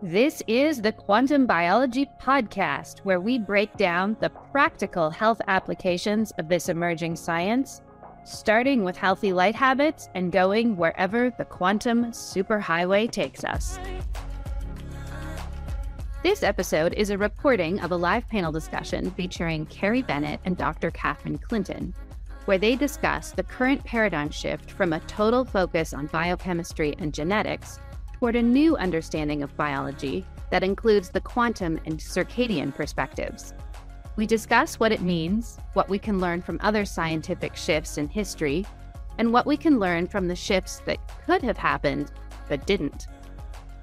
This is the Quantum Biology Podcast, where we break down the practical health applications of this emerging science, starting with healthy light habits and going wherever the quantum superhighway takes us. This episode is a recording of a live panel discussion featuring Carrie Bennett and Dr. Catherine Clinton, where they discuss the current paradigm shift from a total focus on biochemistry and genetics toward a new understanding of biology that includes the quantum and circadian perspectives. We discuss what it means, what we can learn from other scientific shifts in history, and what we can learn from the shifts that could have happened but didn't.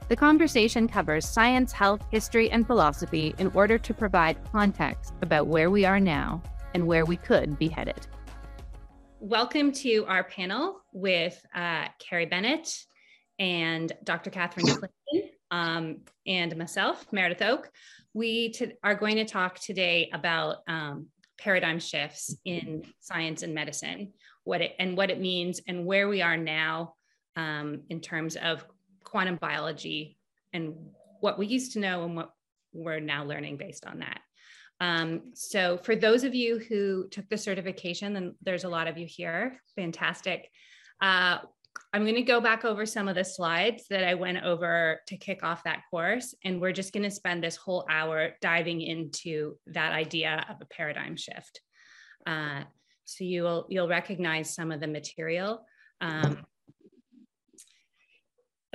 The conversation covers science, health, history, and philosophy in order to provide context about where we are now and where we could be headed. Welcome to our panel with uh, Carrie Bennett, and Dr. Catherine Clinton um, and myself, Meredith Oak. We are going to talk today about um, paradigm shifts in science and medicine, what it and what it means, and where we are now um, in terms of quantum biology and what we used to know and what we're now learning based on that. Um, so for those of you who took the certification, and there's a lot of you here, fantastic. Uh, I'm going to go back over some of the slides that I went over to kick off that course. And we're just going to spend this whole hour diving into that idea of a paradigm shift. Uh, so you'll, you'll recognize some of the material. Um,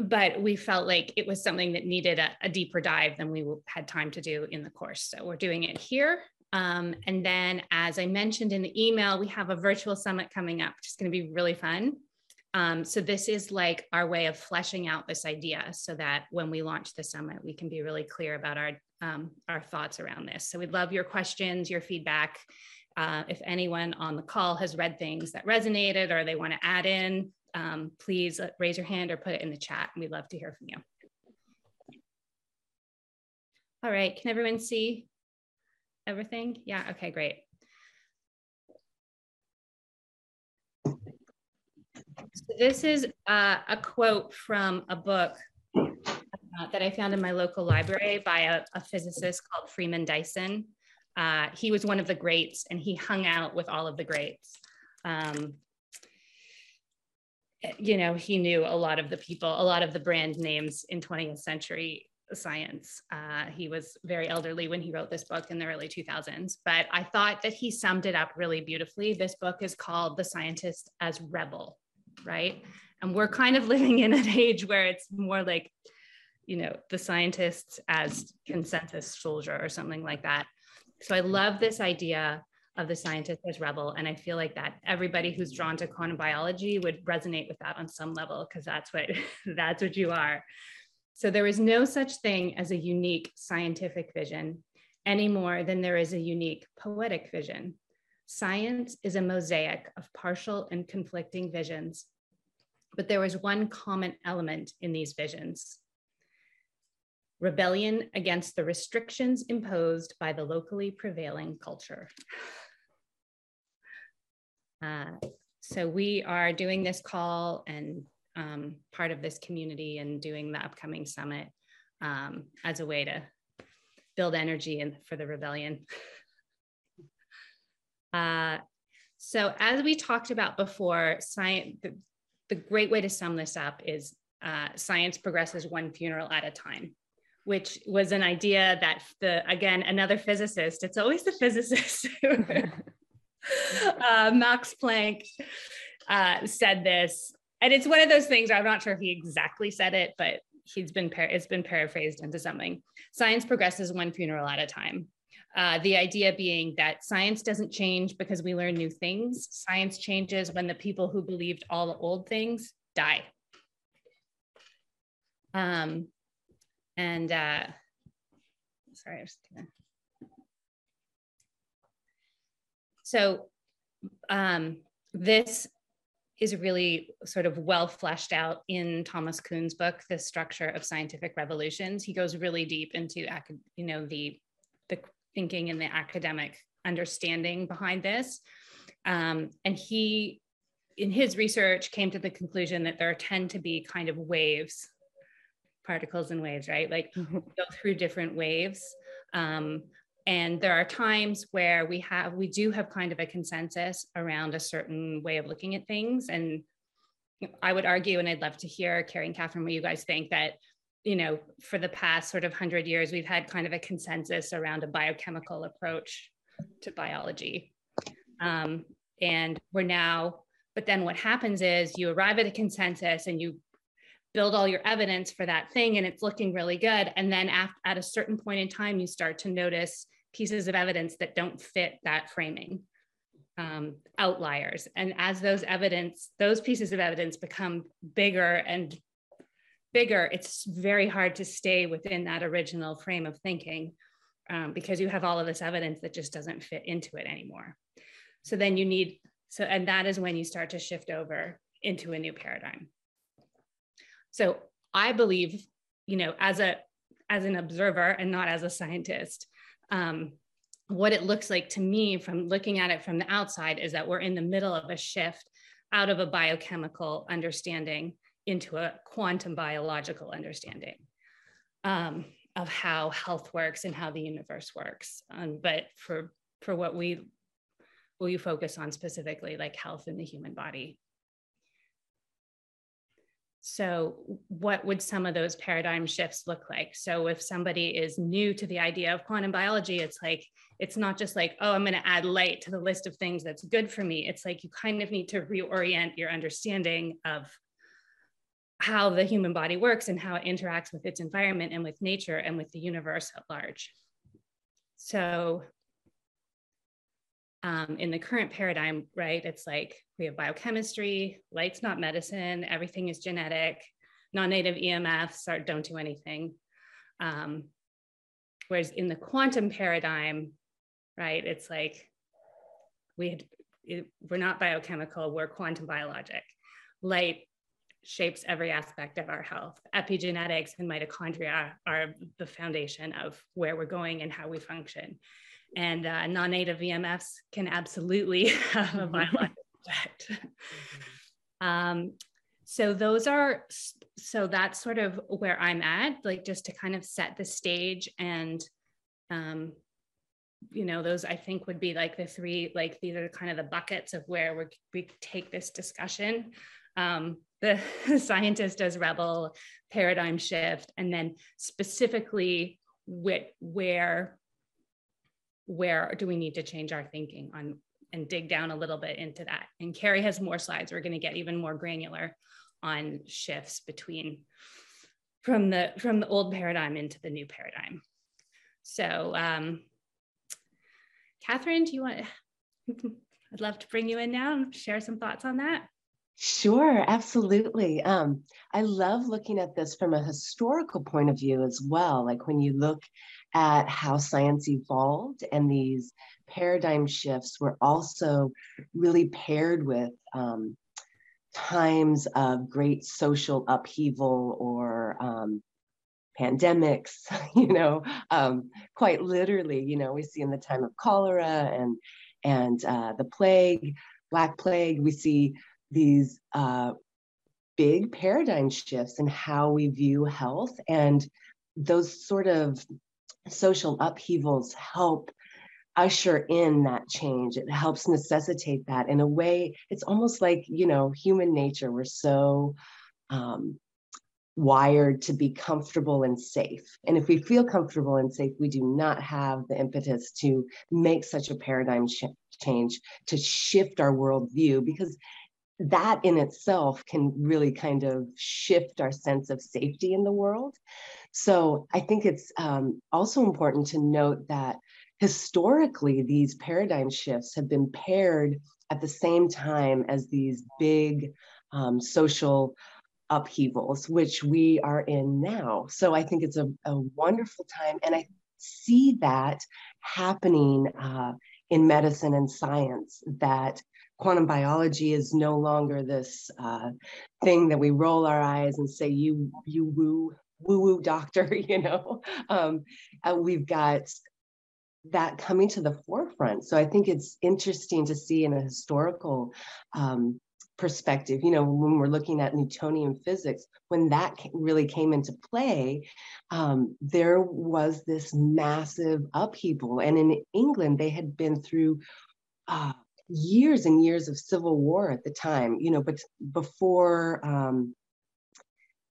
but we felt like it was something that needed a, a, deeper dive than we had time to do in the course. So we're doing it here. Um, and then, as I mentioned in the email, we have a virtual summit coming up, which is going to be really fun. Um, so this is like our way of fleshing out this idea so that when we launch the summit, we can be really clear about our, um, our thoughts around this. So we'd love your questions, your feedback. Uh, if anyone on the call has read things that resonated or they want to add in, um, please raise your hand or put it in the chat. We'd love to hear from you. All right, can everyone see everything? Yeah, okay, great. So this is uh, a quote from a book uh, that I found in my local library by a, a physicist called Freeman Dyson. Uh, he was one of the greats and he hung out with all of the greats. Um, you know, he knew a lot of the people, a lot of the brand names in 20th century science. Uh, he was very elderly when he wrote this book in the early 2000s, but I thought that he summed it up really beautifully. This book is called The Scientist as Rebel right? And we're kind of living in an age where it's more like, you know, the scientists as consensus soldier or something like that. So I love this idea of the scientist as rebel. And I feel like that everybody who's drawn to quantum biology would resonate with that on some level, because that's what that's what you are. So there is no such thing as a unique scientific vision any more than there is a unique poetic vision. Science is a mosaic of partial and conflicting visions, but there was one common element in these visions rebellion against the restrictions imposed by the locally prevailing culture. Uh, so we are doing this call and um, part of this community and doing the upcoming summit um, as a way to build energy in, for the rebellion. Uh, so as we talked about before, science, the, the, great way to sum this up is uh, science progresses one funeral at a time, which was an idea that the, again, another physicist, it's always the physicist, uh, Max Planck uh, said this. And it's one of those things, I'm not sure if he exactly said it, but he's been, par- it's been paraphrased into something. Science progresses one funeral at a time. Uh, the idea being that science doesn't change because we learn new things. Science changes when the people who believed all the old things die. Um, and uh, sorry, I was gonna. So um, this is really sort of well fleshed out in Thomas Kuhn's book, The Structure of Scientific Revolutions. He goes really deep into, you know, the the thinking and the academic understanding behind this. Um, and he, in his research, came to the conclusion that there tend to be kind of waves particles and waves, right? Like go through different waves. Um, and there are times where we have we do have kind of a consensus around a certain way of looking at things and i would argue and i'd love to hear carrie and catherine what you guys think that you know for the past sort of 100 years we've had kind of a consensus around a biochemical approach to biology. Um, and we're now but then what happens is you arrive at a consensus and you build all your evidence for that thing and it's looking really good. And then at, at a certain point in time you start to notice pieces of evidence that don't fit that framing um, outliers. And as those evidence those pieces of evidence become bigger and bigger it's very hard to stay within that original frame of thinking um, because you have all of this evidence that just doesn't fit into it anymore. So then you need so and that is when you start to shift over into a new paradigm. So I believe, you know, as a as an observer and not as a scientist, um, what it looks like to me from looking at it from the outside is that we're in the middle of a shift out of a biochemical understanding into a quantum biological understanding um, of how health works and how the universe works. Um, but for for what we will you focus on specifically, like health in the human body. So, what would some of those paradigm shifts look like? So, if somebody is new to the idea of quantum biology, it's like, it's not just like, oh, I'm going to add light to the list of things that's good for me. It's like you kind of need to reorient your understanding of how the human body works and how it interacts with its environment and with nature and with the universe at large. So, um, in the current paradigm, right, it's like we have biochemistry, light's not medicine, everything is genetic, non-native EMFs are, don't do anything. Um, whereas in the quantum paradigm, right, it's like we had, it, we're not biochemical, we're quantum biologic. Light shapes every aspect of our health. Epigenetics and mitochondria are the foundation of where we're going and how we function and uh, non-native EMFs can absolutely have a biological effect. Mm-hmm. Um, so those are so that's sort of where I'm at, like just to kind of set the stage and um, you know those I think would be like the three like these are kind of the buckets of where we we take this discussion. Um, the scientist as rebel paradigm shift, and then specifically where where do we need to change our thinking on and dig down a little bit into that. And Carrie has more slides. We're going to get even more granular on shifts between from the from the old paradigm into the new paradigm. So, um, Catherine, do you want? I'd love to bring you in now and share some thoughts on that. Sure, absolutely. Um, I love looking at this from a historical point of view as well. Like when you look at how science evolved and these paradigm shifts were also really paired with um, times of great social upheaval or um, pandemics, you know, um, quite literally, you know, we see in the time of cholera and and uh, the plague, Black Plague, we see these uh, big paradigm shifts in how we view health and those sort of social upheavals help usher in that change. It helps necessitate that in a way it's almost like you know human nature we're so um, wired to be comfortable and safe. And if we feel comfortable and safe we do not have the impetus to make such a paradigm sh- change to shift our worldview because that in itself can really kind of shift our sense of safety in the world. So I think it's um, also important to note that historically, these paradigm shifts have been paired at the same time as these big um, social upheavals, which we are in now. So I think it's a, a wonderful time. And I see that happening uh, in medicine and science that quantum biology is no longer this uh, thing that we roll our eyes and say you you woo woo woo doctor you know um, uh, we've got that coming to the forefront so i think it's interesting to see in a historical um, perspective, you know, when we're looking at Newtonian physics, when that really came into play, um, there was this massive upheaval. And in England, they had been through uh, years and years of civil war at the time, you know, but before um,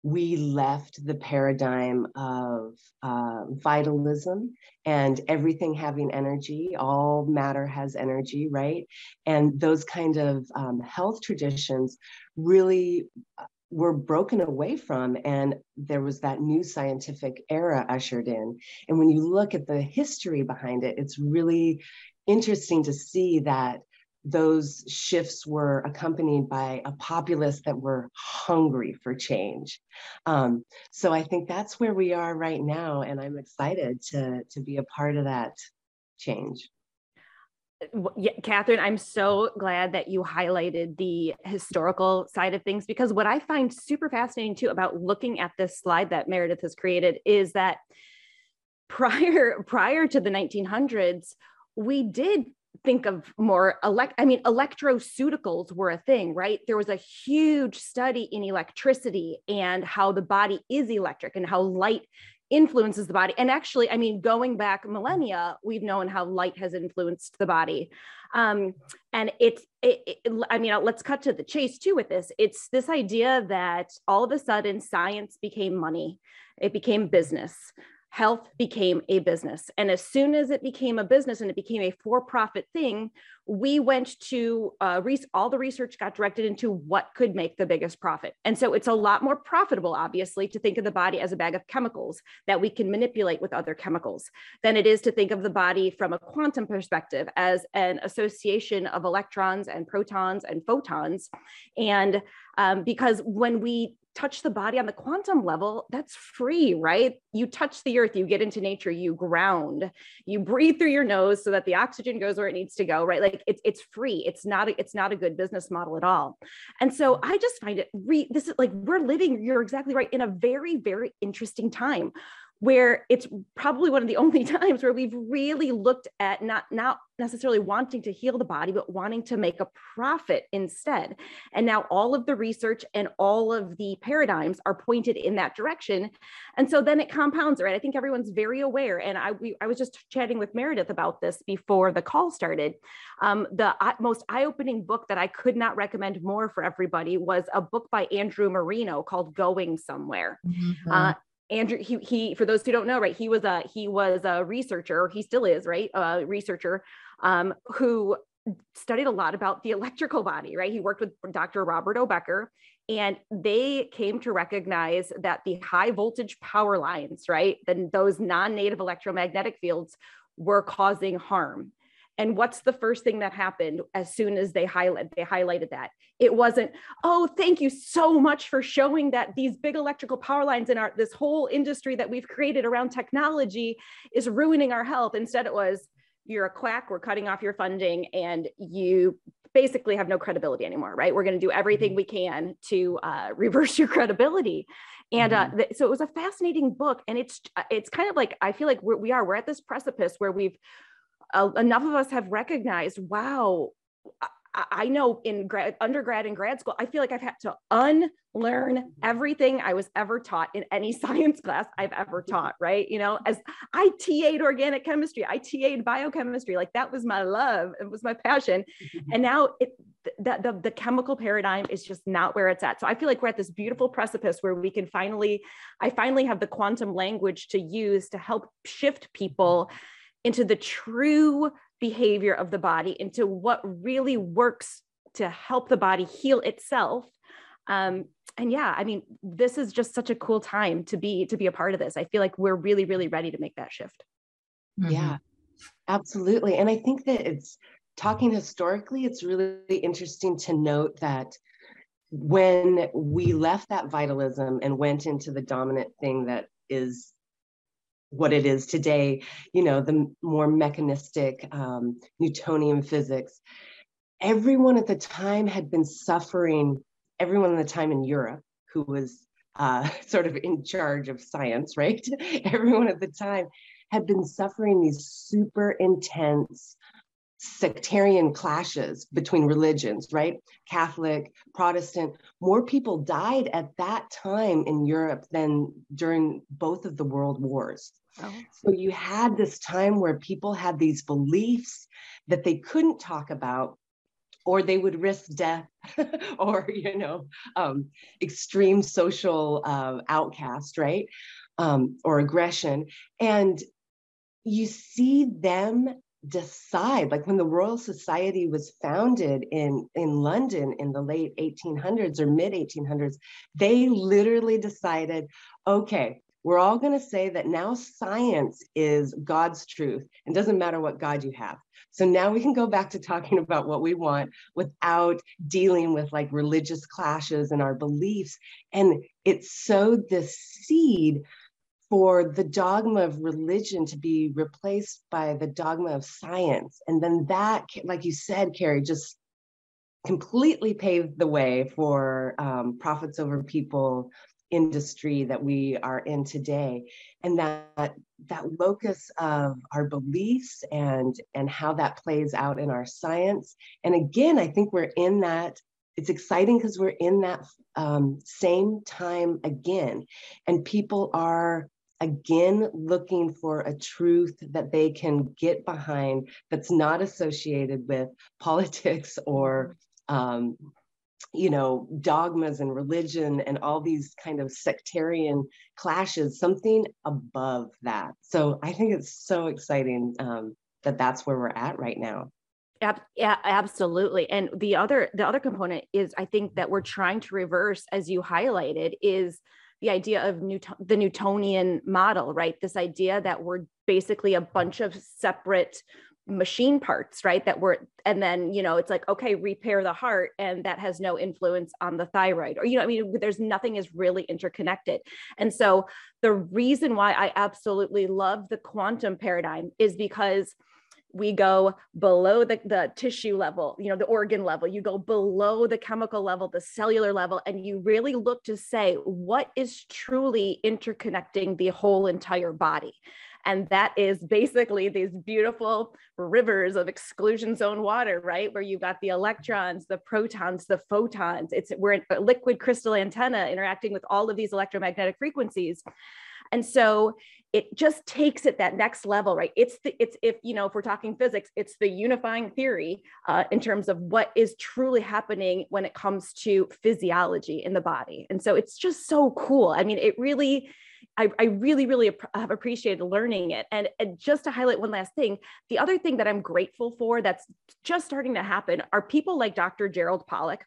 we left the paradigm of uh, vitalism and everything having energy, all matter has energy, right? And those kind of um, health traditions really uh, were broken away from and there was that new scientific era ushered in and when you look at the history behind it it's really interesting to see that those shifts were accompanied by a populace that were hungry for change. Um, so I think that's where we are right now, and I'm excited to to be a part of that change. Yeah, Catherine, I'm so glad that you highlighted the historical side of things because what I find super fascinating too about looking at this slide that Meredith has created is that prior prior to the 1900s, we did think of more elect i mean electroceuticals were a thing right? There was a huge study in electricity and how the body is electric and how light influences the body. And actually i mean going back millennia we've known how light has influenced the body. Um, and it's it, it, i mean let's cut to the chase too with this. It's this idea that all of a sudden science became money. It became business health became a business. And as soon as it became a business and it became a for profit thing, we went to uh, all the research got directed into what could make the biggest profit. And so it's a lot more profitable, obviously, to think of the body as a bag of chemicals that we can manipulate with other chemicals than it is to think of the body from a quantum perspective as an association of electrons and protons and photons. And um, because when we touch the body on the quantum level, that's free, right? You touch the earth, you get into nature, you ground, you breathe through your nose so that the oxygen goes where it needs to go, right? Like it's it's free. It's not a, it's not a good business model at all. And so mm-hmm. I just find it re this is like we're living, you're exactly right, in a very, very interesting time where it's probably one of the only times where we've really looked at not not necessarily wanting to heal the body but wanting to make a profit instead. And now all of the research and all of the paradigms are pointed in that direction. And so then it compounds right? I think everyone's very aware and i we, i was just chatting with meredith about this before the call started. Um, the uh, most eye-opening book that i could not recommend more for everybody was a book by andrew marino called going somewhere. Mm-hmm. uh, Andrew, he, he, for those who don't know, right, he was a, he was a researcher, he still is, right, a researcher um, who studied a lot about the electrical body, right? He worked with Dr. Robert O. Becker, and they came to recognize that the high voltage power lines, right, then those non-native electromagnetic fields were causing harm. And what's the first thing that happened as soon as they highlight they highlighted that? It wasn't, oh, thank you so much for showing that these big electrical power lines in our this whole industry that we've created around technology is ruining our health. Instead, it was, you're a quack, we're cutting off your funding, and you basically have no credibility anymore, right? We're going to do everything mm-hmm. we can to uh, reverse your credibility. And uh, mm-hmm. th- so it was a fascinating book, and it's it's kind of like I feel like we're, we are we're at this precipice where we've uh, enough of us have recognized, wow, I, I know in grad, undergrad and grad school, I feel like I've had to unlearn everything I was ever taught in any science class I've ever mm-hmm. taught, right? You know, as I TA'd organic chemistry, I TA'd biochemistry, like that was my love, it was my passion. Mm-hmm. And now it, the, the, the chemical paradigm is just not where it's at. So I feel like we're at this beautiful precipice where we can finally, I finally have the quantum language to use to help shift people into the true behavior of the body, into what really works to help the body heal itself. Um, and yeah, I mean, this is just such a cool time to be to be a part of this. I feel like we're really, really ready to make that shift. Mm-hmm. Yeah, absolutely. And I think that it's talking historically, it's really interesting to note that when we left that vitalism and went into the dominant thing that is what it is today, you know, the more mechanistic um, Newtonian physics. Everyone at the time had been suffering, everyone at the time in Europe who was uh, sort of in charge of science, right? everyone at the time had been suffering these super intense sectarian clashes between religions, right? Catholic, Protestant, more people died at that time in Europe than during both of the world wars. Oh. So you had this time where people had these beliefs that they couldn't talk about or they would risk death or you know um, extreme social uh, outcast right um, or aggression and you see them decide like when the royal society was founded in in london in the late 1800s or mid 1800s they literally decided okay we're all going to say that now science is god's truth and doesn't matter what god you have. So now we can go back to talking about what we want without dealing with like religious clashes and our beliefs. And it sowed this seed for the dogma of religion to be replaced by the dogma of science. And then that, like you said, Carrie, just completely paved the way for um, profits over people industry that we are in today. And that that locus of our beliefs and and how that plays out in our science. And again i think we're in that it's exciting because we're in that um, same time again. And people are again looking for a truth that they can get behind that's not associated with politics or um, you know dogmas and religion and all these kind of sectarian clashes something above that. So i think it's so exciting um, that that's where we're at right now. Yeah, absolutely. And the other the other component is I think that we're trying to reverse, as you highlighted, is the idea of Newton, the Newtonian model, right? This idea that we're basically a bunch of separate machine parts, right? That we're, and then, you know, it's like, okay, repair the heart, and that has no influence on the thyroid. Or, you know, I mean, there's nothing is really interconnected. And so the reason why I absolutely love the quantum paradigm is because we go below the, the tissue level, you know, the organ level, you go below the chemical level, the cellular level, and you really look to say what is truly interconnecting the whole entire body. And that is basically these beautiful rivers of exclusion zone water, right? Where you've got the electrons, the protons, the photons. It's we're a liquid crystal antenna interacting with all of these electromagnetic frequencies. And so it just takes it that next level, right? It's the, it's if, you know, if we're talking physics, it's the unifying theory uh, in terms of what is truly happening when it comes to physiology in the body. And so it's just so cool. I mean, it really, I, I, really, really have appreciated learning it. And, and, just to highlight one last thing, the other thing that I'm grateful for that's just starting to happen are people like Dr. Gerald Pollack,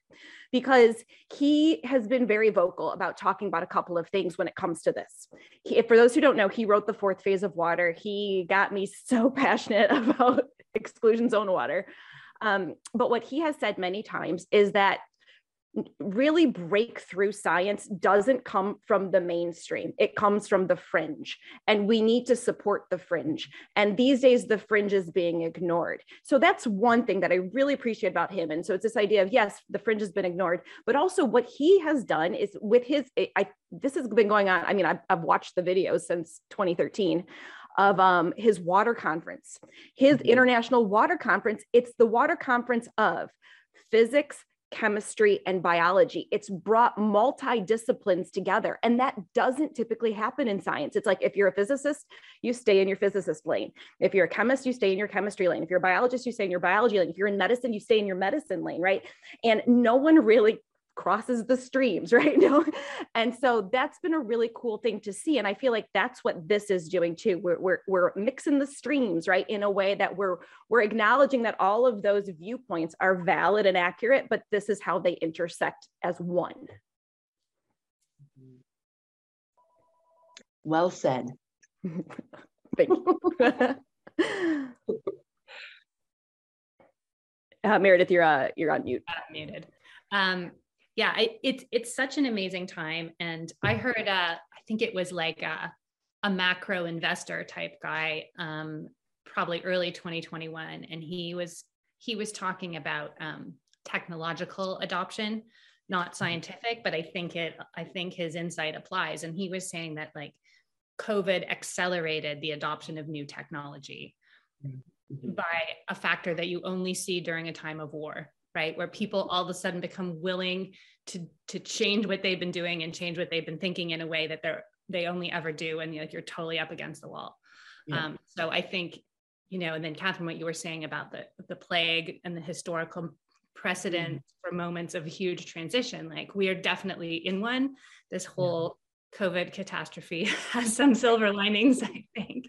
because he has been very vocal about talking about a couple of things when it comes to this. He, for those who don't know, he wrote The Fourth Phase of Water. He got me so passionate about exclusion zone water. Um, but what he has said many times is that really breakthrough science doesn't come from the mainstream. It comes from the fringe and we need to support the fringe. And these days the fringe is being ignored. So that's one thing that i really appreciate about him. And so it's this idea of yes the fringe has been ignored but also what he has done is with his i this has been going on i mean i've, I've watched the videos since 2013 of um, his water conference. His mm-hmm. international water conference it's the water conference of physics chemistry and biology. It's brought multi-disciplines together. And that doesn't typically happen in science. It's like if you're a physicist, you stay in your physicist lane. If you're a chemist, you stay in your chemistry lane. If you're a biologist, you stay in your biology lane. If you're in medicine, you stay in your medicine lane, right? And no one really crosses the streams, right? and so that's been a really cool thing to see. And I feel like that's what this is doing too. We're, we're, we're mixing the streams, right? In a way that we're, we're acknowledging that all of those viewpoints are valid and accurate, but this is how they intersect as one. Well said. Thank you. uh, Meredith, you're uh, you're on mute. I'm muted. Um, yeah, I, it's it's such an amazing time. And I heard, uh, I think it was like a, a macro investor type guy, um, probably early 2021, and he was he was talking about um, technological adoption, not scientific, but I think it I think his insight applies. And he was saying that like COVID accelerated the adoption of new technology. mm-hmm. by a factor that you only see during a time of war, right? Where people all of a sudden become willing to to change what they've been doing and change what they've been thinking in a way that they're they only ever do, and like you're totally up against the wall. Yeah. Um, so I think, you know, and then Catherine, what you were saying about the the plague and the historical precedent mm-hmm. for moments of huge transition, like we are definitely in one. This whole COVID catastrophe has some silver linings, I think.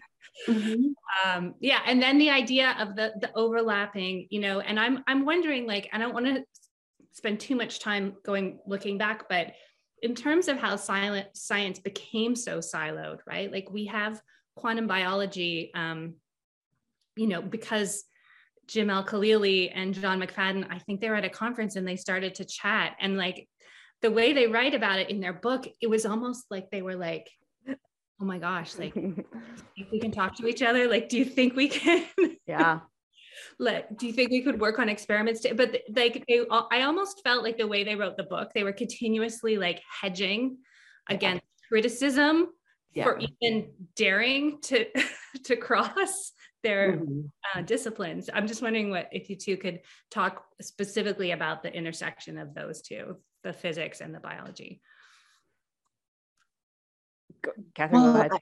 Mm-hmm. Um, yeah, and then the idea of the the overlapping, you know, and I'm I'm wondering, like, I don't want to spend too much time going looking back, but in terms of how silent science became so siloed, right? Like we have quantum biology, um, you know, because Jim Al-Khalili and John McFadden, I think they were at a conference and they started to chat and like the way they write about it in their book, it was almost like they were like, oh my gosh, like if we can talk to each other, like, do you think we can? Yeah. Like, do you think we could work on experiments? To, but like, they, I almost felt like the way they wrote the book, they were continuously like hedging against criticism yeah. for even daring to to cross their mm-hmm. uh, disciplines. I'm just wondering what if you two could talk specifically about the intersection of those two the physics and the biology. Catherine, well, go ahead. I,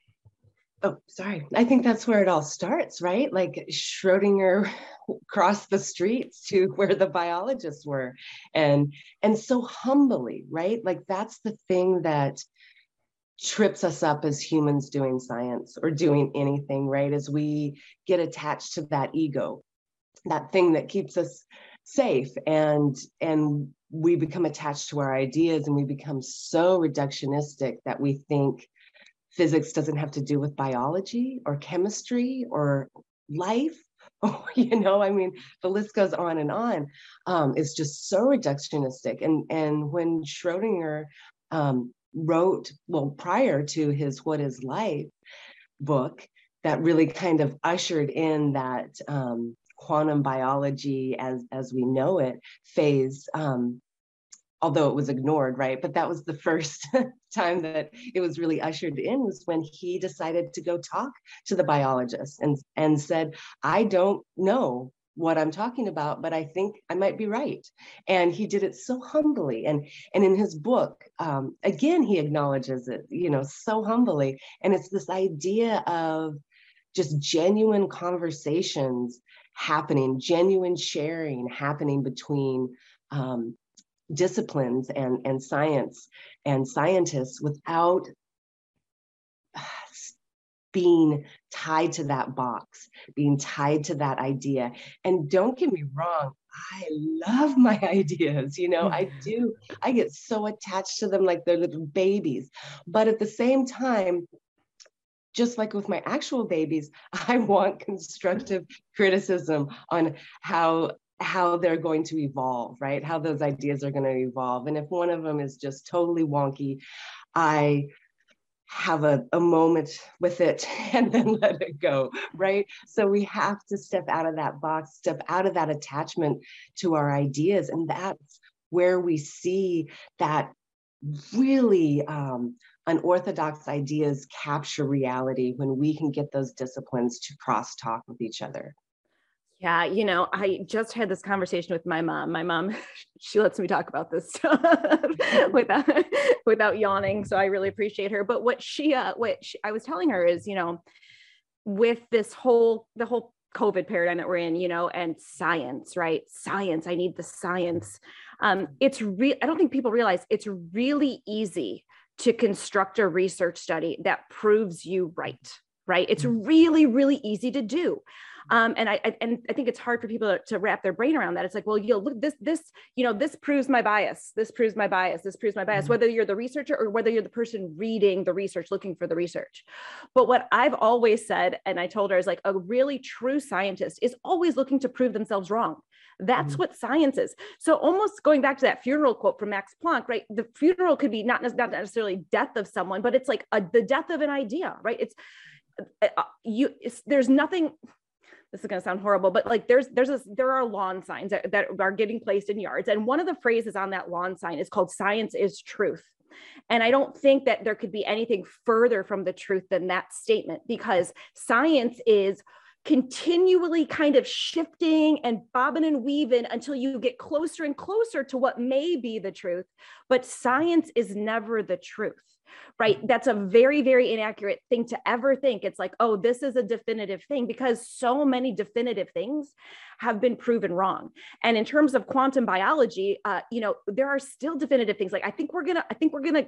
oh, sorry. I think that's where it all starts, right? Like Schrodinger crossed the streets to where the biologists were, and and so humbly, right? Like that's the thing that trips us up as humans doing science or doing anything, right? As we get attached to that ego, that thing that keeps us safe and and we become attached to our ideas and we become so reductionistic that we think physics doesn't have to do with biology or chemistry or life you know i mean the list goes on and on. Um, it's just so reductionistic. And and when schrodinger um, wrote well prior to his what is life book that really kind of ushered in that um, quantum biology as as we know it phase um, although it was ignored right? But that was the first time that it was really ushered in was when he decided to go talk to the biologists and and said i don't know what i'm talking about but i think i might be right. And he did it so humbly. And and in his book um, again he acknowledges it you know so humbly. And it's this idea of just genuine conversations happening, genuine sharing happening between um, disciplines and, and science and scientists without being tied to that box, being tied to that idea. And don't get me wrong, I love my ideas. You know, I do. I get so attached to them like they're little babies. But at the same time, just like with my actual babies, I want constructive criticism on how how they're going to evolve, right? How those ideas are going to evolve. And if one of them is just totally wonky, I have a, a moment with it and then let it go, right? So we have to step out of that box, step out of that attachment to our ideas. And that's where we see that really um, unorthodox ideas capture reality when we can get those disciplines to cross talk with each other. Yeah, you know, I just had this conversation with my mom. My mom, she lets me talk about this without without yawning, so I really appreciate her. But what she, uh, what she, I was telling her is, you know, with this whole the whole COVID paradigm that we're in, you know, and science, right? Science. I need the science. Um, it's real. I don't think people realize it's really easy to construct a research study that proves you right right it's mm. really really easy to do um, and I, I, and I think it's hard for people to, to, wrap their brain around that. It's like, well, you look, this this you know this proves my bias. This proves my bias. This proves my bias. Mm-hmm. Whether you're the researcher or whether you're the person reading the research, looking for the research. But what I've always said, and I told her, is like a really true scientist is always looking to prove themselves wrong. That's mm-hmm. what science is. So almost going back to that funeral quote from Max Planck, right? The funeral could be not, not necessarily death of someone, but it's like a, the death of an idea, right? It's uh, uh you. It's, there's nothing this is going to sound horrible, but like there's there's a, there are lawn signs that, that are getting placed in yards, and one of the phrases on that lawn sign is called "Science is truth." And I don't think that there could be anything further from the truth than that statement because science is continually kind of shifting and bobbing and weaving until you get closer and closer to what may be the truth. But science is never the truth right? That's a very, very inaccurate thing to ever think. It's like, oh, this is a definitive thing because so many definitive things have been proven wrong. And in terms of quantum biology, uh, you know, there are still definitive things. Like I think we're gonna, I think we're gonna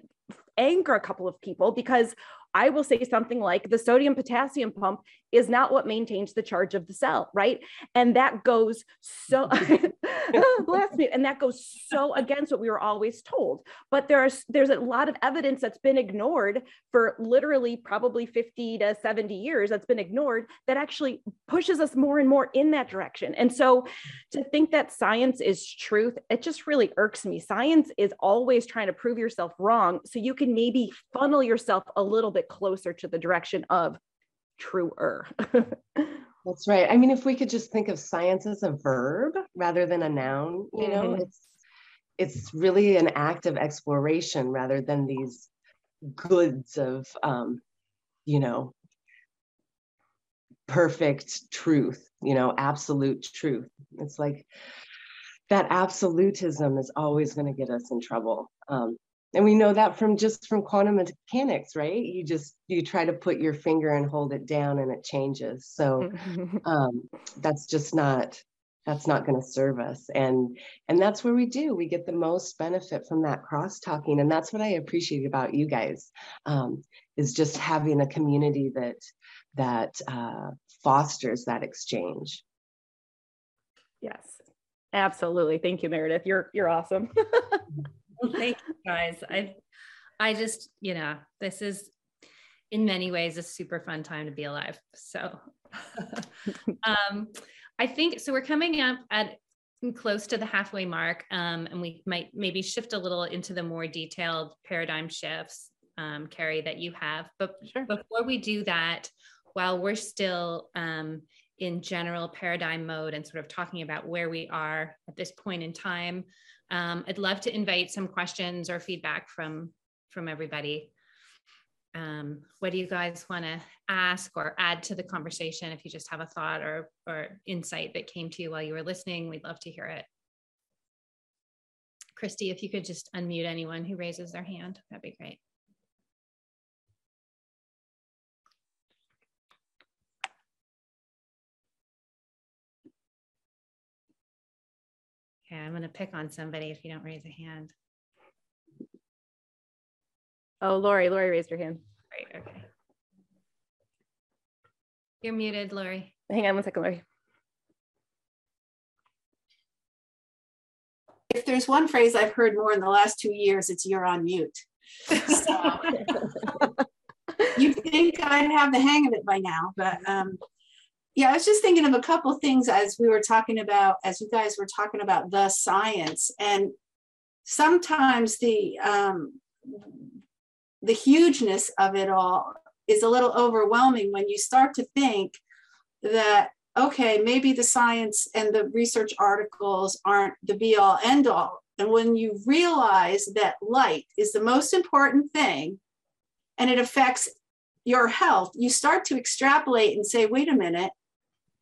anger a couple of people because I will say something like the sodium potassium pump is not what maintains the charge of the cell, right? And that goes so bless me, and that goes so against what we were always told. But there's there's a lot of evidence that's been ignored for literally probably 50 to 70 years that's been ignored that actually pushes us more and more in that direction. And so to think that science is truth, it just really irks me. Science is always trying to prove yourself wrong so you can maybe funnel yourself a little bit closer to the direction of truer. That's right. I mean, if we could just think of science as a verb rather than a noun, you know, mm-hmm. it's it's really an act of exploration rather than these goods of um, you know, perfect truth, you know, absolute truth. It's like that absolutism is always going to get us in trouble. Um, and we know that from just from quantum mechanics right? You just you try to put your finger and hold it down and it changes. So um, that's just not that's not going to serve us. And and that's where we do. We get the most benefit from that cross talking and that's what i appreciate about you guys um, is just having a community that that uh, fosters that exchange. Yes. Absolutely. Thank you meredith. You're you're awesome Thank you guys. I I just, you know, this is in many ways a super fun time to be alive. So um I think so we're coming up at close to the halfway mark um, and we might maybe shift a little into the more detailed paradigm shifts um, carrie that you have but sure. before we do that while we're still um, in general paradigm mode and sort of talking about where we are at this point in time um, I'd love to invite some questions or feedback from from everybody. Um, what do you guys want to ask or add to the conversation? If you just have a thought or or insight that came to you while you were listening, we'd love to hear it. Christy, if you could just unmute anyone who raises their hand, that'd be great. Okay, I'm going to pick on somebody if you don't raise a hand. Oh, Lori, Lori raised her hand. Great, okay. You're muted, Lori. Hang on one second, Lori. If there's one phrase I've heard more in the last two years, it's you're on mute. So, you think I'd have the hang of it by now, but um, yeah, I was just thinking of a couple things as we were talking about, as you guys were talking about the science, and sometimes the um, the hugeness of it all is a little overwhelming when you start to think that okay, maybe the science and the research articles aren't the be all end all, and when you realize that light is the most important thing, and it affects your health, you start to extrapolate and say, wait a minute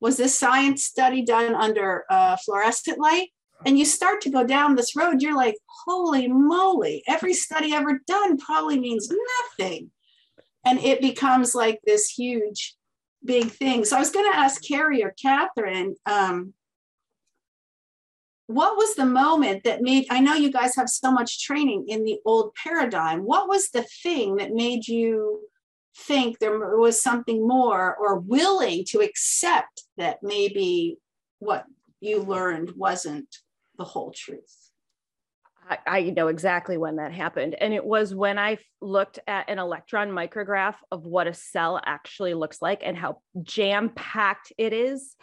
was this science study done under uh, fluorescent light? And you start to go down this road, you're like, holy moly, every study ever done probably means nothing. And it becomes like this huge, big thing. So I was going to ask Carrie or Catherine, um, what was the moment that made, I know you guys have so much training in the old paradigm. What was the thing that made you think there was something more or willing to accept that maybe what you learned wasn't the whole truth. I, know exactly when that happened. And it was when I looked at an electron micrograph of what a cell actually looks like and how jam packed it is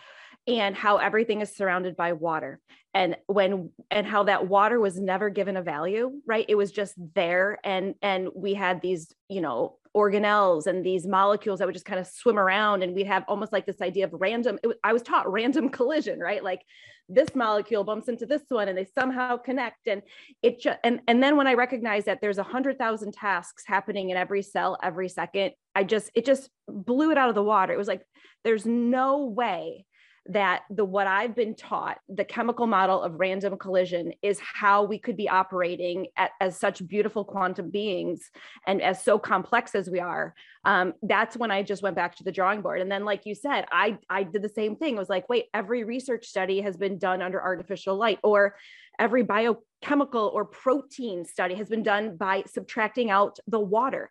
and how everything is surrounded by water and when and how that water was never given a value right it was just there and and we had these you know organelles and these molecules that would just kind of swim around and we'd have almost like this idea of random was, i was taught random collision right? Like this molecule bumps into this one and they somehow connect and it just and and then when i recognize that there's a hundred thousand tasks happening in every cell every second i just it just blew it out of the water. It was like there's no way that the what I've been taught, the chemical model of random collision is how we could be operating at, as such beautiful quantum beings and as so complex as we are. Um, that's when I just went back to the drawing board. And then, like you said, I I did the same thing. It was like, wait, every research study has been done under artificial light, or every biochemical or protein study has been done by subtracting out the water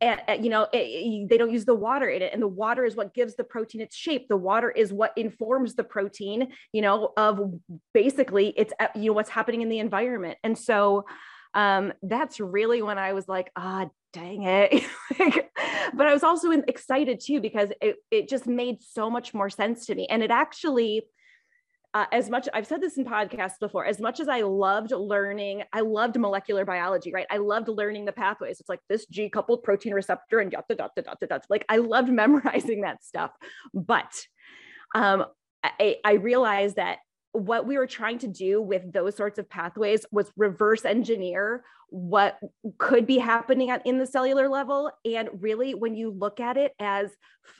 and, you know it, it, they don't use the water in it and the water is what gives the protein its shape. The water is what informs the protein you know of basically it's uh, you know what's happening in the environment. And so um, that's really when i was like ah dang it. But i was also excited too because it, it just made so much more sense to me. And it actually uh, as much I've said this in podcasts before, as much as I loved learning, I loved molecular biology, right? I loved learning the pathways. It's like this G coupled protein receptor and dot, dot, dot, dot. Like I loved memorizing that stuff. But um, I, I realized that what we were trying to do with those sorts of pathways was reverse engineer what could be happening at, in the cellular level. And really, when you look at it as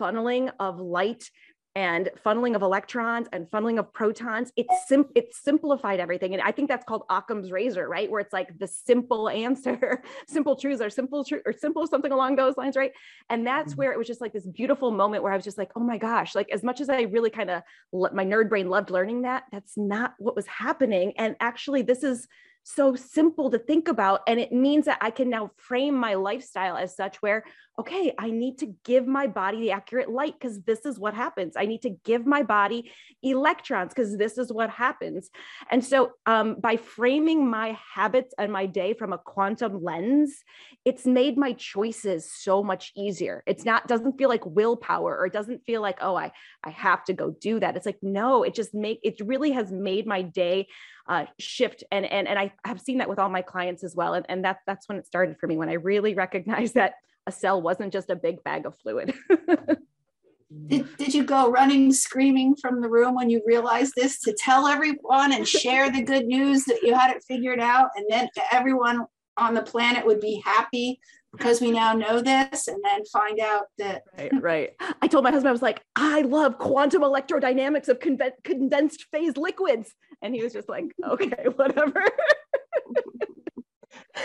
funneling of light and funneling of electrons and funneling of protons it's sim- it's simplified everything. And i think that's called occam's razor right? Where it's like the simple answer simple truths are simple truth or simple something along those lines right? And that's mm-hmm. where it was just like this beautiful moment where i was just like oh my gosh. Like as much as i really kind of my nerd brain loved learning that that's not what was happening. And actually this is so simple to think about. And it means that I can now frame my lifestyle as such where, okay, I need to give my body the accurate light because this is what happens. I need to give my body electrons because this is what happens. And so um, by framing my habits and my day from a quantum lens, it's made my choices so much easier. It's not, doesn't feel like willpower or it doesn't feel like, oh, I, I have to go do that. It's like, no, it just make, it really has made my day uh, shift. And, and, and I have seen that with all my clients as well. And, and that, that's when it started for me, when I really recognized that a cell wasn't just a big bag of fluid. did, did you go running screaming from the room when you realized this to tell everyone and share the good news that you had it figured out and then everyone on the planet would be happy because we now know this and then find out that right right. I told my husband i was like i love quantum electrodynamics of conve- condensed phase liquids. And he was just like okay whatever.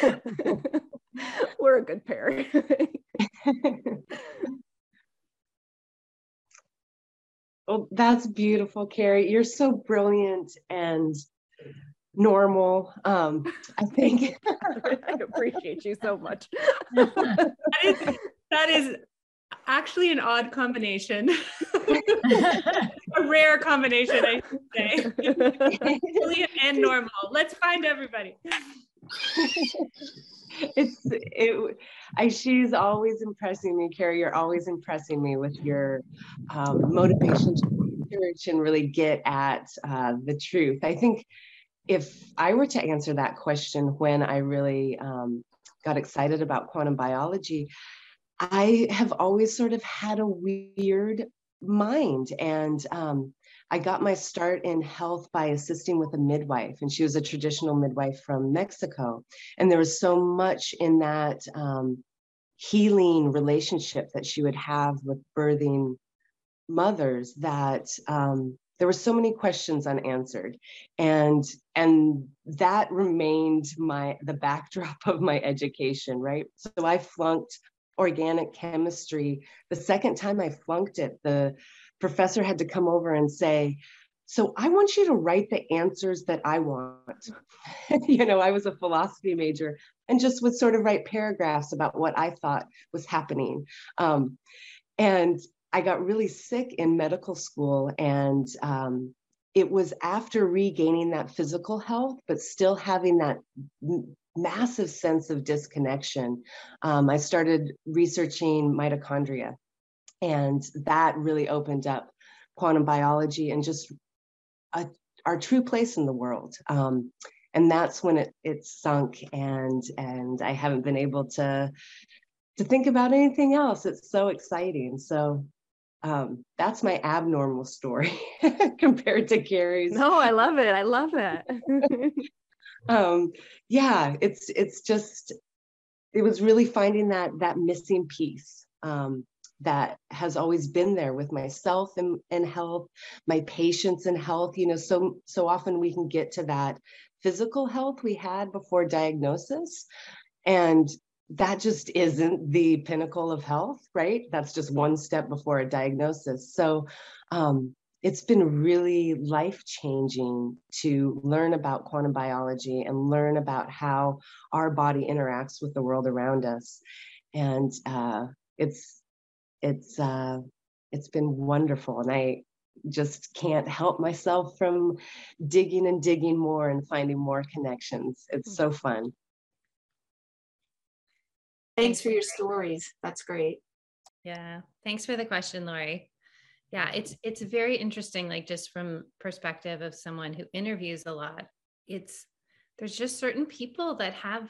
We're a good pair. Well that's beautiful carrie. You're so brilliant and normal. Um, I think I appreciate you so much. that, is, that is actually an odd combination. a rare combination, I should say. Brilliant and normal. Let's find everybody. it's it I she's always impressing me, Carrie. You're always impressing me with your um, motivation to research and really get at uh, the truth. I think if I were to answer that question when I really um, got excited about quantum biology, I have always sort of had a weird mind. And um, I got my start in health by assisting with a midwife, and she was a traditional midwife from Mexico. And there was so much in that um, healing relationship that she would have with birthing mothers that um, there were so many questions unanswered and and that remained my the backdrop of my education right? So i flunked organic chemistry. The second time i flunked it the professor had to come over and say so i want you to write the answers that i want. You know i was a philosophy major and just would sort of write paragraphs about what i thought was happening. Um, and I got really sick in medical school, and um, it was after regaining that physical health, but still having that m- massive sense of disconnection. Um, I started researching mitochondria, and that really opened up quantum biology and just a, our true place in the world. Um, and that's when it it sunk, and and I haven't been able to to think about anything else. It's so exciting. So um, that's my abnormal story compared to Carrie's. No, I love it. I love it. um, yeah, it's it's just it was really finding that that missing piece um, that has always been there with myself and, and health, my patients and health. You know, so so often we can get to that physical health we had before diagnosis, and that just isn't the pinnacle of health, right? That's just one step before a diagnosis. So um, it's been really life changing to learn about quantum biology and learn about how our body interacts with the world around us. And uh, it's it's uh, it's been wonderful, and I just can't help myself from digging and digging more and finding more connections. It's so fun. Thanks for your stories. That's great. Yeah. Thanks for the question, Lori. Yeah, it's it's very interesting, like just from perspective of someone who interviews a lot. It's there's just certain people that have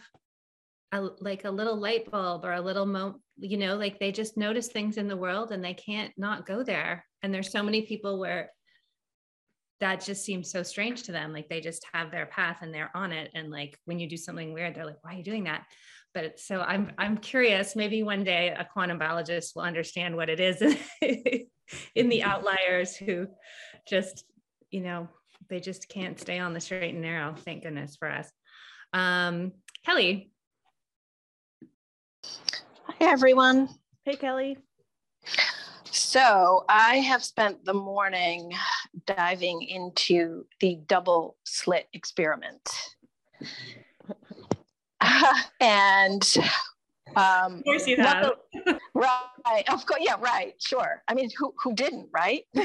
a like a little light bulb or a little mo you know like they just notice things in the world and they can't not go there and there's so many people where that just seems so strange to them like they just have their path and they're on it and like when you do something weird they're like why are you doing that but so I'm I'm curious. Maybe one day a quantum biologist will understand what it is in the outliers who just you know they just can't stay on the straight and narrow. Thank goodness for us. Um, Kelly. Hi everyone. Hey Kelly. So I have spent the morning diving into the double slit experiment. and um, of course you have. right. Of course. Yeah. Right. Sure. I mean, who who didn't? Right.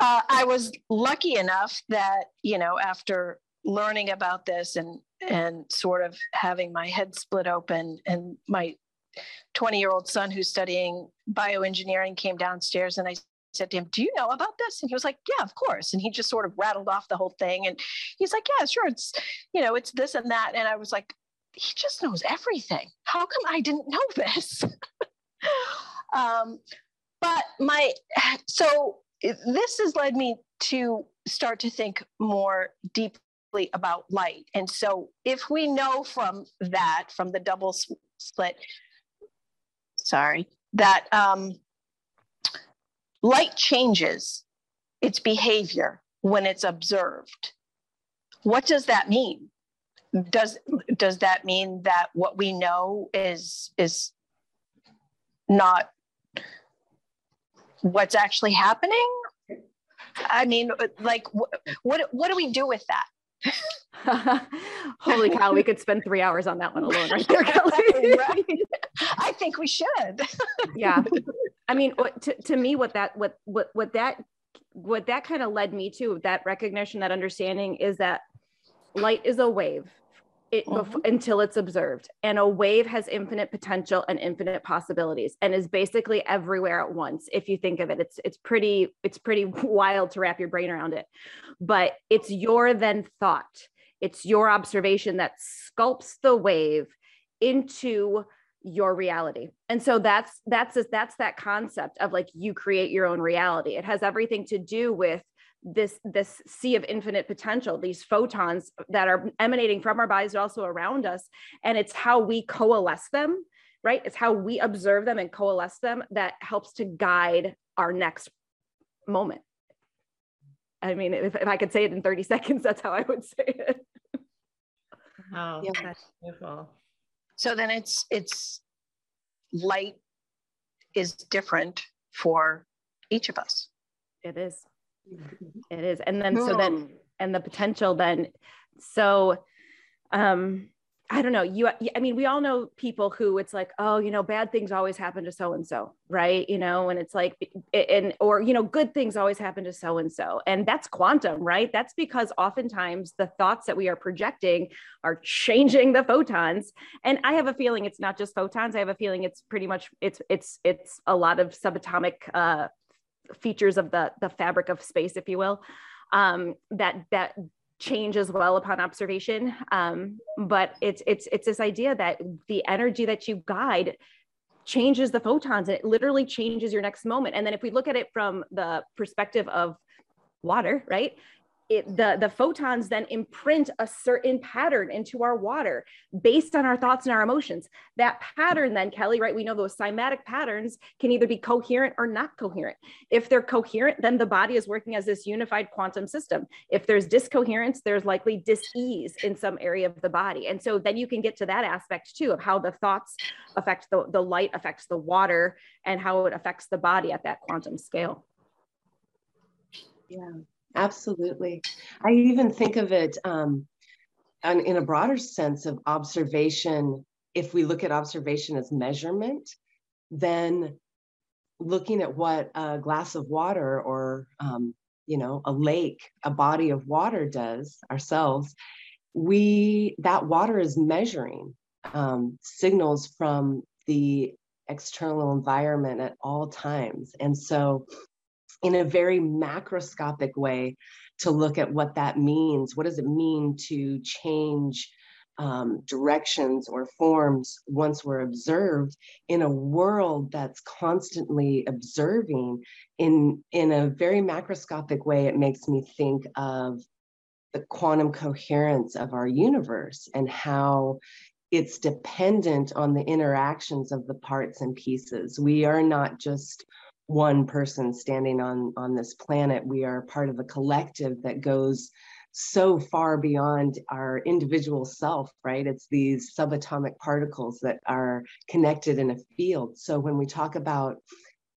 uh, I was lucky enough that you know after learning about this and and sort of having my head split open and my 20 year old son who's studying bioengineering came downstairs and I said to him, Do you know about this? And he was like, Yeah, of course. And he just sort of rattled off the whole thing. And he's like, Yeah, sure. It's, you know, it's this and that. And I was like, He just knows everything. How come I didn't know this? um, but my, so this has led me to start to think more deeply about light. And so if we know from that, from the double slit, sorry, that um, Light changes its behavior when it's observed. What does that mean? Does, does that mean that what we know is, is not what's actually happening? I mean, like, what, what do we do with that? Holy cow, we could spend three hours on that one alone right there, Kelly. right? I think we should. yeah. I mean, to, to me, what that, what, what, what that, what that kind of led me to that recognition, that understanding is that light is a wave it, mm-hmm. until it's observed. And a wave has infinite potential and infinite possibilities and is basically everywhere at once. If you think of it, it's, it's pretty, it's pretty wild to wrap your brain around it, but it's your then thought. It's your observation that sculpts the wave into your reality. And so that's that's that's that concept of like you create your own reality. It has everything to do with this this sea of infinite potential these photons that are emanating from our bodies but also around us. And it's how we coalesce them right? It's how we observe them and coalesce them that helps to guide our next moment. I mean if, if i could say it in 30 seconds that's how i would say it. Oh yeah. that's beautiful so then it's it's light is different for each of us. It is. It is. And then so then hmm. and the potential then so um I don't know. You, I mean, we all know people who it's like, oh, you know, bad things always happen to so and so, right? You know, and it's like, and or you know, good things always happen to so and so, and that's quantum, right? That's because oftentimes the thoughts that we are projecting are changing the photons, and I have a feeling it's not just photons. I have a feeling it's pretty much it's it's it's a lot of subatomic uh, features of the the fabric of space, if you will, um, that that change as well upon observation. Um, but it's it's it's this idea that the energy that you guide changes the photons and it literally changes your next moment. And then if we look at it from the perspective of water, right? It, the, the photons then imprint a certain pattern into our water based on our thoughts and our emotions. That pattern, then, Kelly, right? We know those cymatic patterns can either be coherent or not coherent. If they're coherent, then the body is working as this unified quantum system. If there's discoherence, there's likely dis-ease in some area of the body. And so then you can get to that aspect too of how the thoughts affect the, the light affects the water and how it affects the body at that quantum scale. Yeah. Absolutely. I even think of it um, in a broader sense of observation. If we look at observation as measurement, then looking at what a glass of water or um, you know a lake a body of water does ourselves we that water is measuring um, signals from the external environment at all times and so in a very macroscopic way to look at what that means. What does it mean to change um, directions or forms once we're observed in a world that's constantly observing in in a very macroscopic way it makes me think of the quantum coherence of our universe and how it's dependent on the interactions of the parts and pieces we are not just one person standing on on this planet we are part of a collective that goes so far beyond our individual self right? It's these subatomic particles that are connected in a field. So when we talk about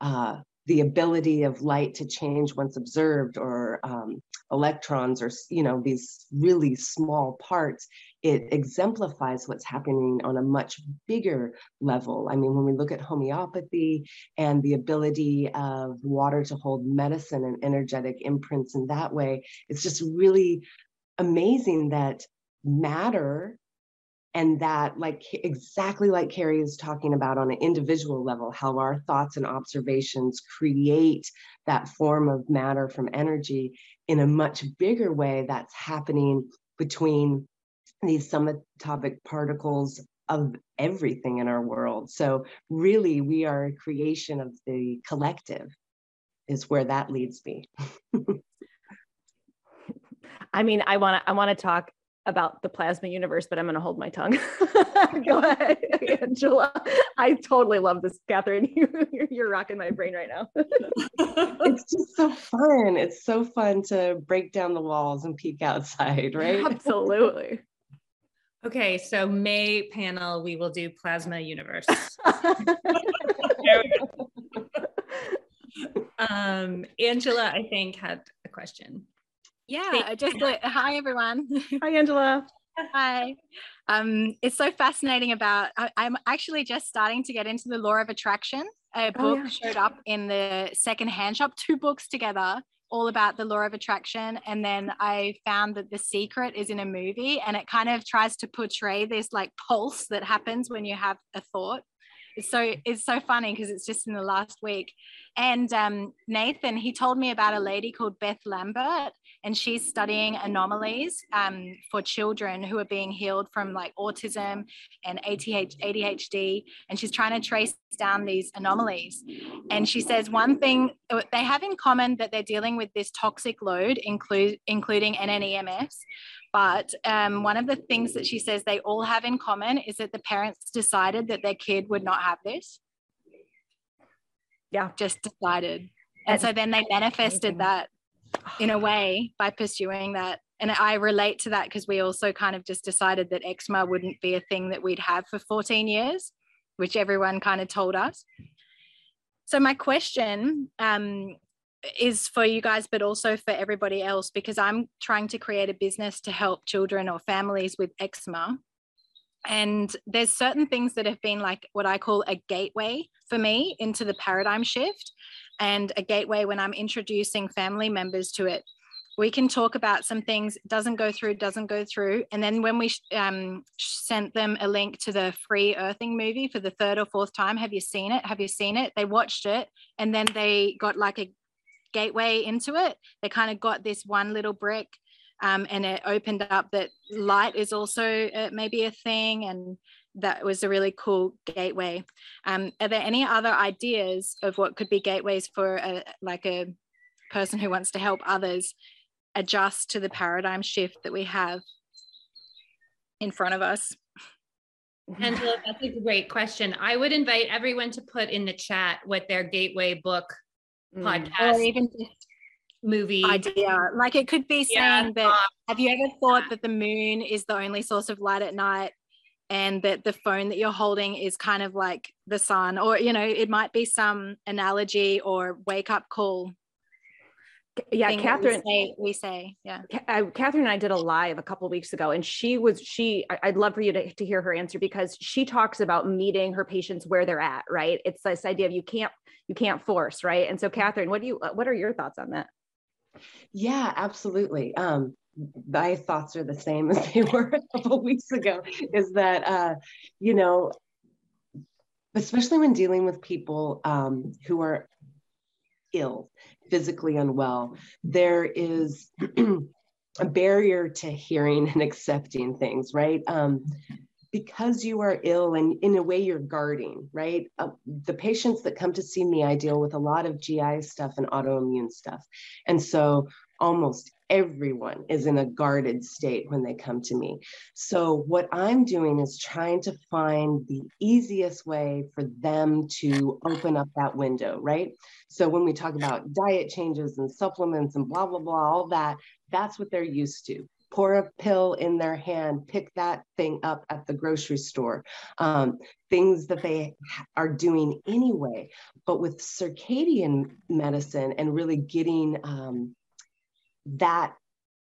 uh, the ability of light to change once observed or um, electrons or you know these really small parts it exemplifies what's happening on a much bigger level. I mean when we look at homeopathy and the ability of water to hold medicine and energetic imprints in that way it's just really amazing that matter and that like exactly like carrie is talking about on an individual level how our thoughts and observations create that form of matter from energy in a much bigger way that's happening between these subatomic particles of everything in our world. So really we are a creation of the collective is where that leads me. I mean, I want to I want to talk about the plasma universe, but I'm going to hold my tongue. Go ahead, Angela. I totally love this, Catherine. You, are rocking my brain right now. it's just so fun. It's so fun to break down the walls and peek outside, right? Absolutely. Okay, so May panel, we will do plasma universe. um, Angela, I think, had a question. Yeah, just hi everyone. Hi Angela. hi. Um, it's so fascinating about. I, am actually just starting to get into the law of attraction. A book oh, yeah. showed up in the second hand shop, two books together, all about the law of attraction. And then I found that the secret is in a movie, and it kind of tries to portray this like pulse that happens when you have a thought it's so it's so funny because it's just in the last week and um, nathan he told me about a lady called beth lambert and she's studying anomalies um, for children who are being healed from like autism and adhd and she's trying to trace down these anomalies and she says one thing uh, they have in common that they're dealing with this toxic load include, including nnems but um, one of the things that she says they all have in common is that the parents decided that their kid would not have this. Yeah. Just decided. And so then they manifested that in a way by pursuing that. And I relate to that because we also kind of just decided that eczema wouldn't be a thing that we'd have for 14 years, which everyone kind of told us. So my question um, is for you guys, but also for everybody else, because I'm trying to create a business to help children or families with eczema. And there's certain things that have been like what I call a gateway for me into the paradigm shift, and a gateway when I'm introducing family members to it. We can talk about some things, doesn't go through, doesn't go through. And then when we um, sent them a link to the free earthing movie for the third or fourth time, have you seen it? Have you seen it? They watched it and then they got like a gateway into it. They kind of got this one little brick Um, and it opened up that light is also uh, maybe a thing and that was a really cool gateway. Um, are there any other ideas of what could be gateways for a, like a person who wants to help others adjust to the paradigm shift that we have in front of us? Angela, that's a great question. I would invite everyone to put in the chat what their gateway book mm. podcast or even movie. Idea. Like it could be saying yeah. that oh, have you ever thought that the moon is the only source of light at night and that the phone that you're holding is kind of like the sun? Or you know it might be some analogy or wake up call yeah catherine we say, we say, yeah. Uh, catherine and i did a live a couple weeks ago and she was she i'd love for you to, to hear her answer because she talks about meeting her patients where they're at right? It's this idea of you can't you can't force right? And so catherine what do you uh, what are your thoughts on that yeah absolutely um my thoughts are the same as they were a couple weeks ago is that uh you know especially when dealing with people um, who are ill physically unwell, there is a barrier to hearing and accepting things, right? Um, because you are ill and in a way you're guarding, right? Uh, the patients that come to see me, I deal with a lot of GI stuff and autoimmune stuff. And so almost everyone is in a guarded state when they come to me. So, what I'm doing is trying to find the easiest way for them to open up that window, right? So, when we talk about diet changes and supplements and blah, blah, blah, all that, that's what they're used to. Pour a pill in their hand, pick that thing up at the grocery store, um, things that they are doing anyway. But with circadian medicine and really getting um, that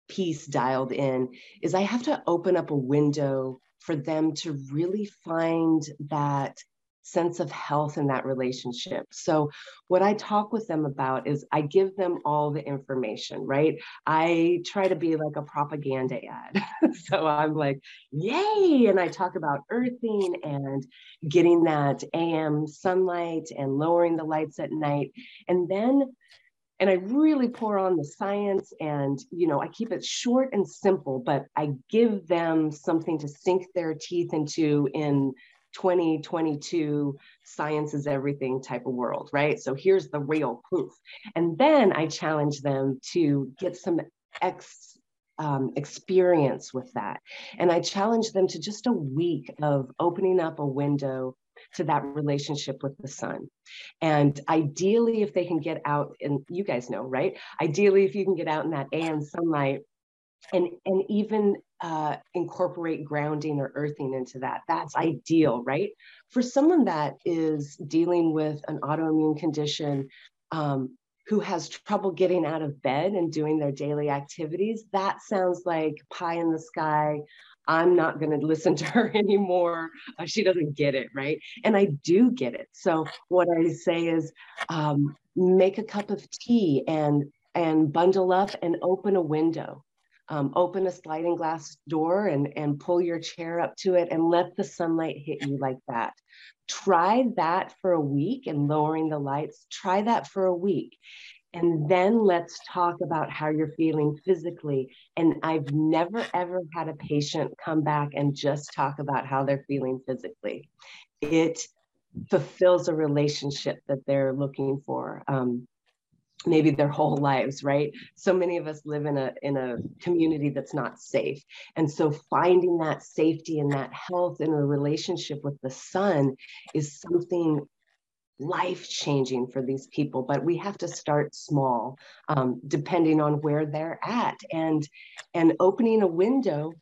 piece dialed in is I have to open up a window for them to really find that sense of health in that relationship. So, what I talk with them about is I give them all the information, right? I try to be like a propaganda ad. so, I'm like, yay. And I talk about earthing and getting that AM sunlight and lowering the lights at night. And then and I really pour on the science and you know I keep it short and simple but I give them something to sink their teeth into in 2022 science is everything type of world right so here's the real proof and then I challenge them to get some ex um, experience with that. And I challenge them to just a week of opening up a window to that relationship with the sun. And ideally, if they can get out, and you guys know, right? Ideally, if you can get out in that AM sunlight and, and even uh, incorporate grounding or earthing into that, that's ideal, right? For someone that is dealing with an autoimmune condition, um, who has trouble getting out of bed and doing their daily activities, that sounds like pie in the sky, I'm not going to listen to her anymore. Uh, she doesn't get it, right? And I do get it. So what I say is um, make a cup of tea and and bundle up and open a window. Um, open a sliding glass door and, and pull your chair up to it and let the sunlight hit you like that. Try that for a week and lowering the lights. Try that for a week. And then let's talk about how you're feeling physically. And I've never, ever had a patient come back and just talk about how they're feeling physically. It fulfills a relationship that they're looking for. Um, maybe their whole lives right? So many of us live in a in a community that's not safe. And so finding that safety and that health in a relationship with the sun is something life changing for these people but we have to start small um, depending on where they're at and and opening a window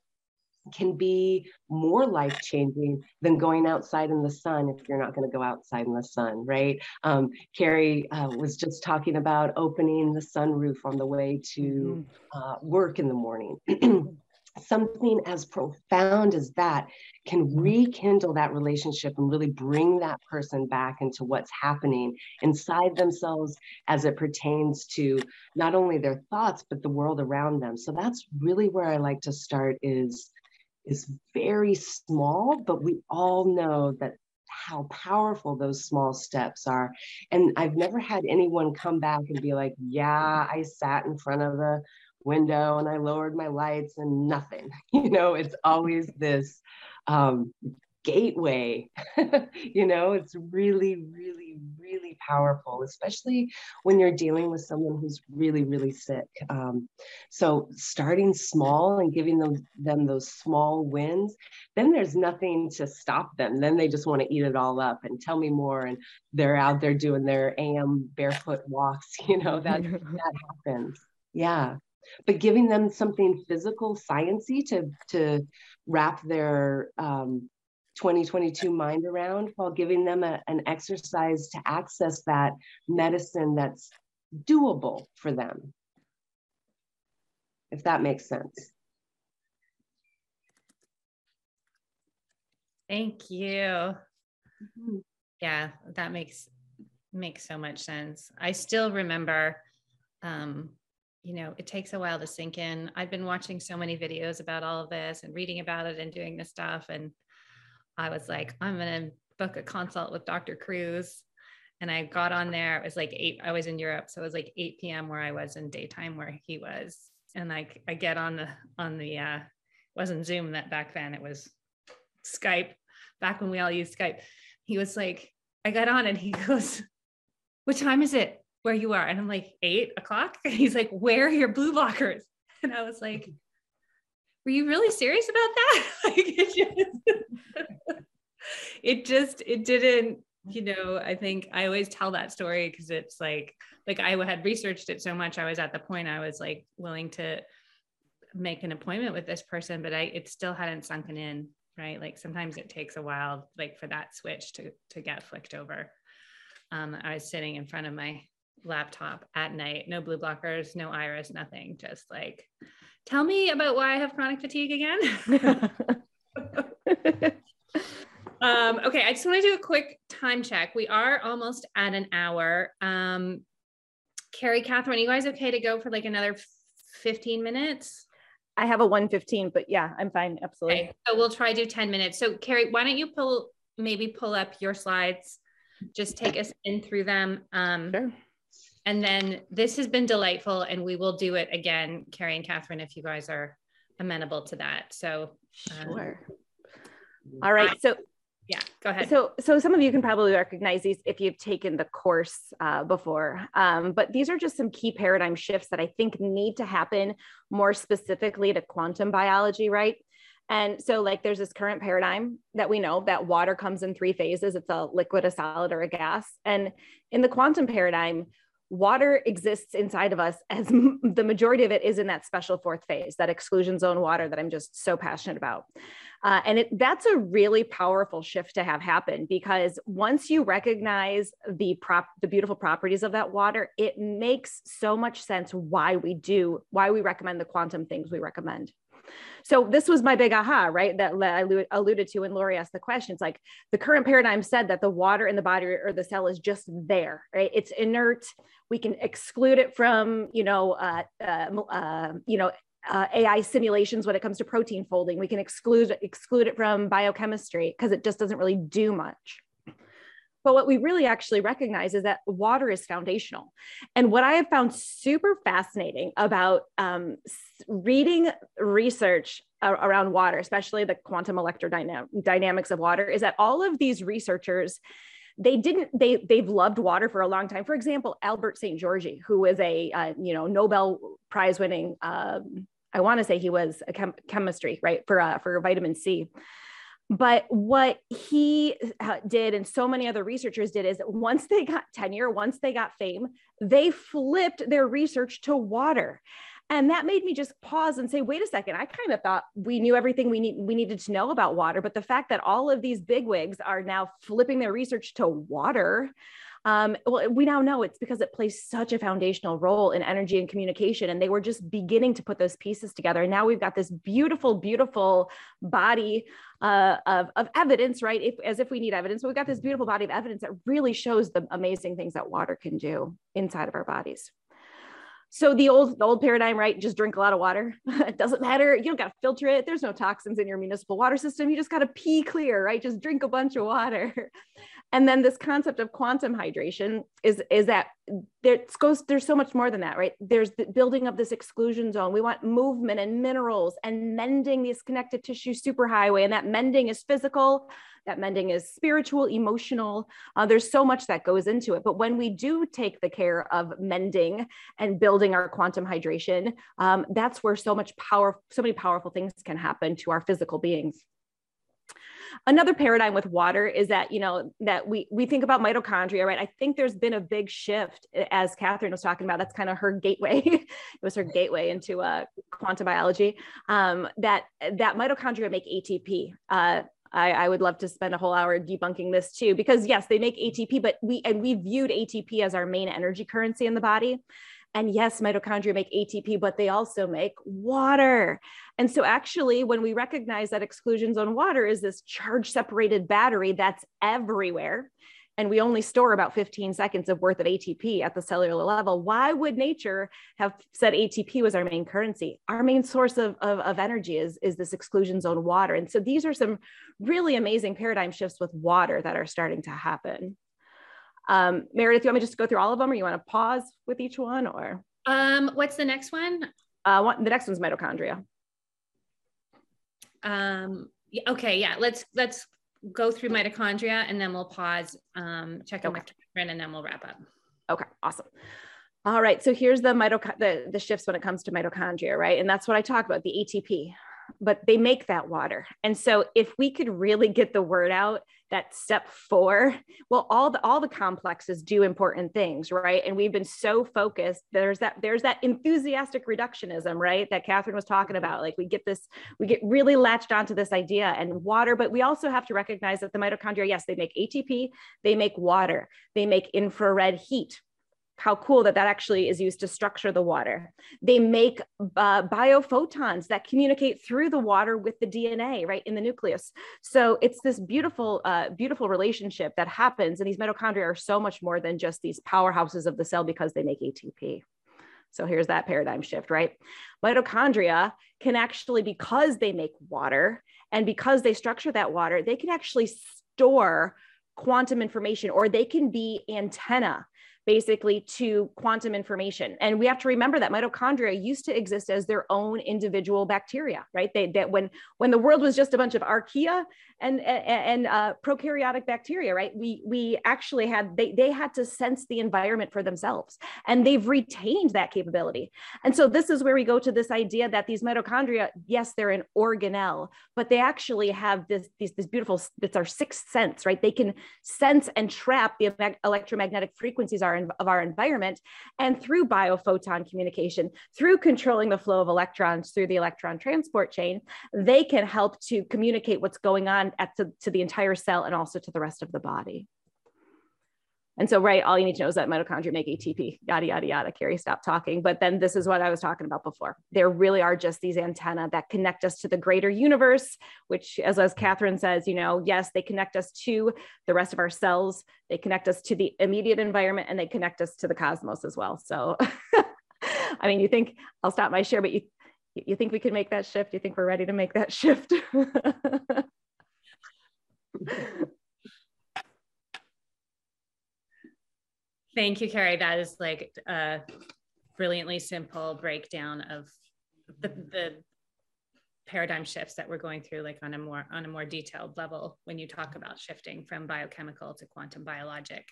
can be more life changing than going outside in the sun if you're not going to go outside in the sun, right? Um, Carrie uh, was just talking about opening the sunroof on the way to mm-hmm. uh, work in the morning. something as profound as that can rekindle that relationship and really bring that person back into what's happening inside themselves as it pertains to not only their thoughts but the world around them so that's really where i like to start is is very small but we all know that how powerful those small steps are and i've never had anyone come back and be like yeah i sat in front of the window and I lowered my lights and nothing. You know, it's always this um, gateway. you know, it's really, really, really powerful, especially when you're dealing with someone who's really, really sick. Um, so starting small and giving them, them those small wins, then there's nothing to stop them. Then they just want to eat it all up and tell me more. And they're out there doing their AM barefoot walks, you know, that, that happens. Yeah but giving them something physical sciency to to wrap their um, 2022 mind around while giving them a, an exercise to access that medicine that's doable for them if that makes sense thank you mm-hmm. yeah that makes makes so much sense i still remember um you know, it takes a while to sink in. I've been watching so many videos about all of this and reading about it and doing this stuff. And I was like, I'm going to book a consult with Dr. Kruse. And I got on there. It was like eight, I was in Europe. So it was like 8 p.m. where I was in daytime where he was. And like I get on the, on the, uh, wasn't Zoom that back then, it was Skype back when we all used Skype. He was like, I got on and he goes, What time is it? where you are. And I'm like, eight o'clock. And he's like, where are your blue blockers? And I was like, were you really serious about that? like just, it just, it didn't, you know, I think I always tell that story because it's like, like I had researched it so much. I was at the point I was like willing to make an appointment with this person, but I, it still hadn't sunken in. Right. Like sometimes it takes a while, like for that switch to, to get flicked over. Um, I was sitting in front of my laptop at night, no blue blockers, no iris, nothing. Just like, tell me about why I have chronic fatigue again. um, okay, I just want to do a quick time check. We are almost at an hour. Um, Carrie, Catherine, you guys okay to go for like another 15 minutes? I have a 115, but yeah, I'm fine. Absolutely. Okay, so we'll try do 10 minutes. So Carrie, why don't you pull maybe pull up your slides? Just take us in through them. Um, sure. And then this has been delightful, and we will do it again, Carrie and Catherine, if you guys are amenable to that. So, um, sure. All right. So, yeah, go ahead. So, so some of you can probably recognize these if you've taken the course uh, before, um, but these are just some key paradigm shifts that I think need to happen more specifically to quantum biology, right? And so, like, there's this current paradigm that we know that water comes in three phases it's a liquid, a solid, or a gas. And in the quantum paradigm, water exists inside of us as the majority of it is in that special fourth phase that exclusion zone water that i'm just so passionate about. Uh, and it, that's a really powerful shift to have happen because once you recognize the prop the beautiful properties of that water it makes so much sense why we do why we recommend the quantum things we recommend so this was my big aha, right? That I alluded to when Lori asked the question. It's like the current paradigm said that the water in the body or the cell is just there, right? It's inert. We can exclude it from, you know, uh, uh, uh, you know, uh, AI simulations when it comes to protein folding. We can exclude exclude it from biochemistry because it just doesn't really do much. But what we really actually recognize is that water is foundational. And what I have found super fascinating about um, reading research around water, especially the quantum electrodynamics of water, is that all of these researchers they didn't they they've loved water for a long time for example Albert Szent-Györgyi who was a uh, you know nobel prize winning um, i want to say he was a chem- chemistry right for uh, for vitamin c but what he uh, did and so many other researchers did is that once they got tenure once they got fame they flipped their research to water. And that made me just pause and say wait a second i kind of thought we knew everything we need we needed to know about water but the fact that all of these bigwigs are now flipping their research to water um, well, we now know it's because it plays such a foundational role in energy and communication. And they were just beginning to put those pieces together. And now we've got this beautiful, beautiful body uh, of, of evidence, right? If, as if we need evidence, but we've got this beautiful body of evidence that really shows the amazing things that water can do inside of our bodies. So the old the old paradigm, right? Just drink a lot of water. it doesn't matter. You don't got to filter it. There's no toxins in your municipal water system. You just got to pee clear, right? Just drink a bunch of water. And then this concept of quantum hydration is, is that there goes, there's so much more than that, right? There's the building of this exclusion zone. We want movement and minerals and mending these connective tissue superhighway. And that mending is physical, that mending is spiritual, emotional. Uh, there's so much that goes into it. But when we do take the care of mending and building our quantum hydration, um, that's where so much power, so many powerful things can happen to our physical beings. Another paradigm with water is that, you know, that we, we think about mitochondria, right? I think there's been a big shift as Catherine was talking about, that's kind of her gateway. it was her gateway into uh, quantum biology um, that, that mitochondria make ATP. Uh, I, I, would love to spend a whole hour debunking this too, because yes, they make ATP, but we and we viewed ATP as our main energy currency in the body. And yes, mitochondria make ATP, but they also make water. And so, actually, when we recognize that exclusion zone water is this charge separated battery that's everywhere, and we only store about 15 seconds of worth of ATP at the cellular level, why would nature have said ATP was our main currency? Our main source of, of, of, energy is, is this exclusion zone water. And so these are some really amazing paradigm shifts with water that are starting to happen. Um, Meredith, you want me just to go through all of them or you want to pause with each one or? Um, what's the next one? Uh, one, the next one's mitochondria. Um, okay, yeah, let's, let's go through mitochondria and then we'll pause, um, check in okay. with Catherine and then we'll wrap up. Okay, awesome. All right, so here's the, mitoc- the, the shifts when it comes to mitochondria, right? And that's what I talk about, the ATP but they make that water. And so if we could really get the word out that step four, well, all the all the complexes do important things, right? And we've been so focused. There's that, there's that enthusiastic reductionism, right? That Catherine was talking mm-hmm. about. Like we get this, we get really latched onto this idea and water, but we also have to recognize that the mitochondria, yes, they make ATP, they make water, they make infrared heat, how cool that that actually is used to structure the water. They make uh, biophotons that communicate through the water with the DNA, right, in the nucleus. So it's this beautiful, uh, beautiful relationship that happens. And these mitochondria are so much more than just these powerhouses of the cell because they make ATP. So here's that paradigm shift, right? Mitochondria can actually, because they make water and because they structure that water, they can actually store quantum information or they can be antenna basically to quantum information. And we have to remember that mitochondria used to exist as their own individual bacteria, right? They that when when the world was just a bunch of archaea and and, uh, prokaryotic bacteria, right? We we actually had they they had to sense the environment for themselves, and they've retained that capability. And so this is where we go to this idea that these mitochondria, yes, they're an organelle, but they actually have this this, this beautiful. It's our sixth sense, right? They can sense and trap the electromagnetic frequencies are of our environment. And through biophoton communication, through controlling the flow of electrons through the electron transport chain, they can help to communicate what's going on at the, to the entire cell and also to the rest of the body. And so, right, all you need to know is that mitochondria make ATP, yada, yada, yada. Carrie, stop talking. But then this is what I was talking about before. There really are just these antenna that connect us to the greater universe, which, as, as Catherine says, you know, yes, they connect us to the rest of our cells, they connect us to the immediate environment, and they connect us to the cosmos as well. So, I mean, you think I'll stop my share, but you, you think we can make that shift? You think we're ready to make that shift? Thank you, Carrie. That is like a brilliantly simple breakdown of the, the paradigm shifts that we're going through like on a more on a more detailed level when you talk about shifting from biochemical to quantum biologic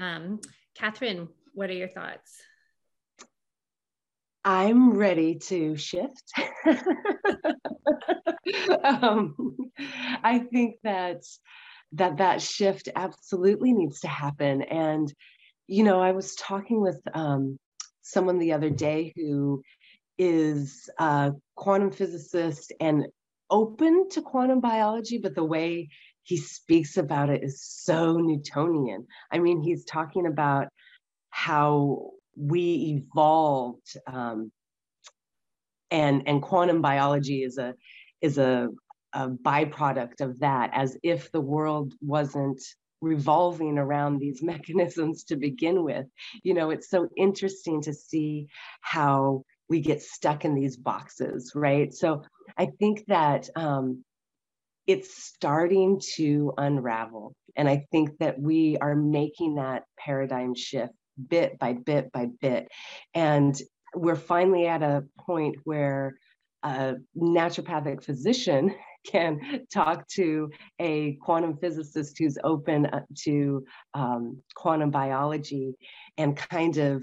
um, catherine what are your thoughts i'm ready to shift um, i think that that that shift absolutely needs to happen and you know, I was talking with um, someone the other day who is a quantum physicist and open to quantum biology, but the way he speaks about it is so Newtonian. I mean, he's talking about how we evolved, um, and and quantum biology is a is a, a byproduct of that, as if the world wasn't revolving around these mechanisms to begin with. You know, it's so interesting to see how we get stuck in these boxes, right? So I think that um, it's starting to unravel. And I think that we are making that paradigm shift bit by bit by bit. And we're finally at a point where a naturopathic physician can talk to a quantum physicist who's open uh, to um, quantum biology and kind of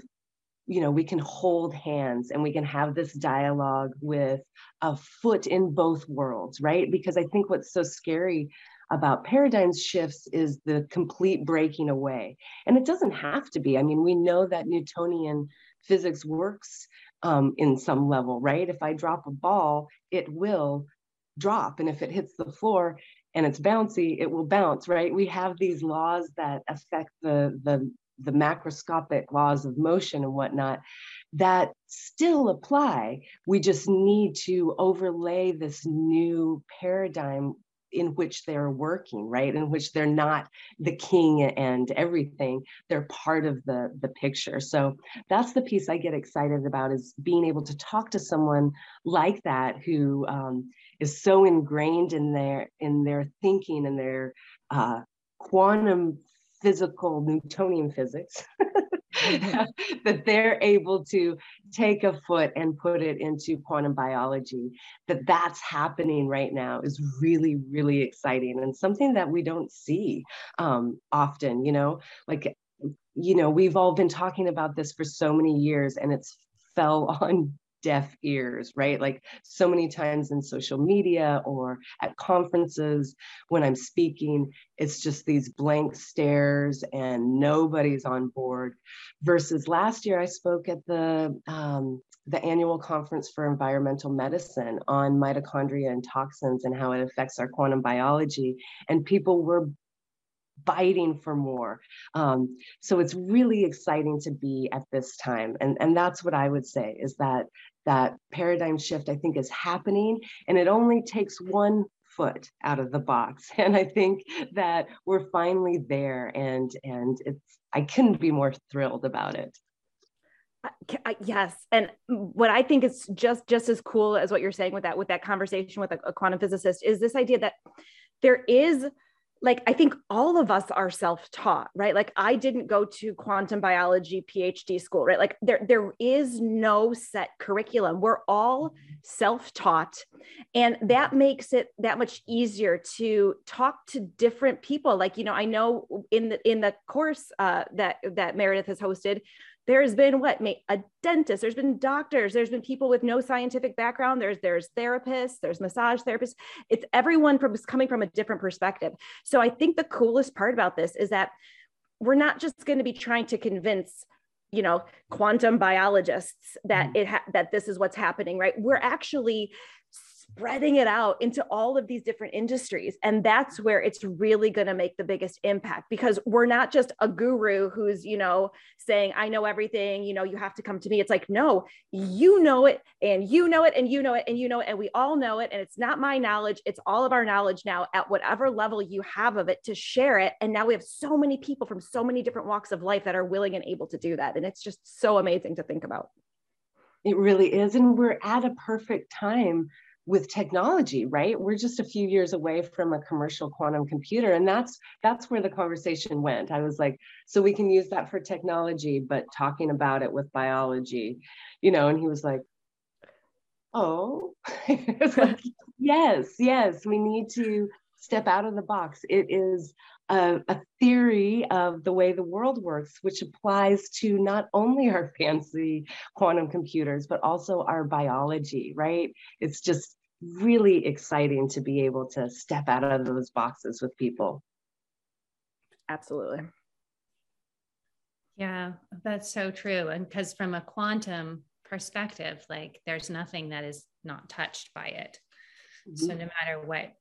you know we can hold hands and we can have this dialogue with a foot in both worlds right because i think what's so scary about paradigm shifts is the complete breaking away. And it doesn't have to be. I mean we know that newtonian physics works um, in some level right? If i drop a ball it will drop. And if it hits the floor and it's bouncy it will bounce right? We have these laws that affect the the the macroscopic laws of motion and whatnot that still apply. We just need to overlay this new paradigm in which they're working, right? In which they're not the king and everything. They're part of the, the picture. So that's the piece I get excited about is being able to talk to someone like that who um, is so ingrained in their in their thinking and their uh, quantum physical Newtonian physics, that they're able to take a foot and put it into quantum biology, that that's happening right now is really, really exciting and something that we don't see um, often, you know, like, you know, we've all been talking about this for so many years and it's fell on deaf ears, right? Like so many times in social media or at conferences when I'm speaking, it's just these blank stares and nobody's on board. Versus last year, I spoke at the um, the annual conference for environmental medicine on mitochondria and toxins and how it affects our quantum biology, and people were biting for more. Um, so it's really exciting to be at this time. And, and that's what I would say is that that paradigm shift, I think, is happening. And it only takes one foot out of the box. And I think that we're finally there. And, and it's, I couldn't be more thrilled about it. yes and what i think is just just as cool as what you're saying with that with that conversation with a, a quantum physicist is this idea that there is like I think all of us are self-taught, right? Like I didn't go to quantum biology PhD school, right? Like there there is no set curriculum. We're all self-taught and that makes it that much easier to talk to different people. Like, you know, I know in the in the course uh, that that Meredith has hosted, there's been what mate, a dentist there's been doctors there's been people with no scientific background there's there's therapists there's massage therapists. It's everyone from coming from a different perspective. So i think the coolest part about this is that we're not just going to be trying to convince you know quantum biologists that mm-hmm. it ha- that this is what's happening right? We're actually spreading it out into all of these different industries. And that's where it's really going to make the biggest impact because we're not just a guru who's, you know, saying, I know everything, you know, you have to come to me. It's like, no, you know it and you know it and you know it and you know it and we all know it. And it's not my knowledge, it's all of our knowledge now at whatever level you have of it to share it. And now we have so many people from so many different walks of life that are willing and able to do that. And it's just so amazing to think about. It really is. And we're at a perfect time with technology right? We're just a few years away from a commercial quantum computer and that's that's where the conversation went. I was like so we can use that for technology but talking about it with biology you know and he was like oh. Like, yes yes we need to step out of the box it is a, a, theory of the way the world works, which applies to not only our fancy quantum computers, but also our biology, right? It's just really exciting to be able to step out of those boxes with people. Absolutely. Yeah, that's so true. And because from a quantum perspective, like there's nothing that is not touched by it. Mm-hmm. So no matter what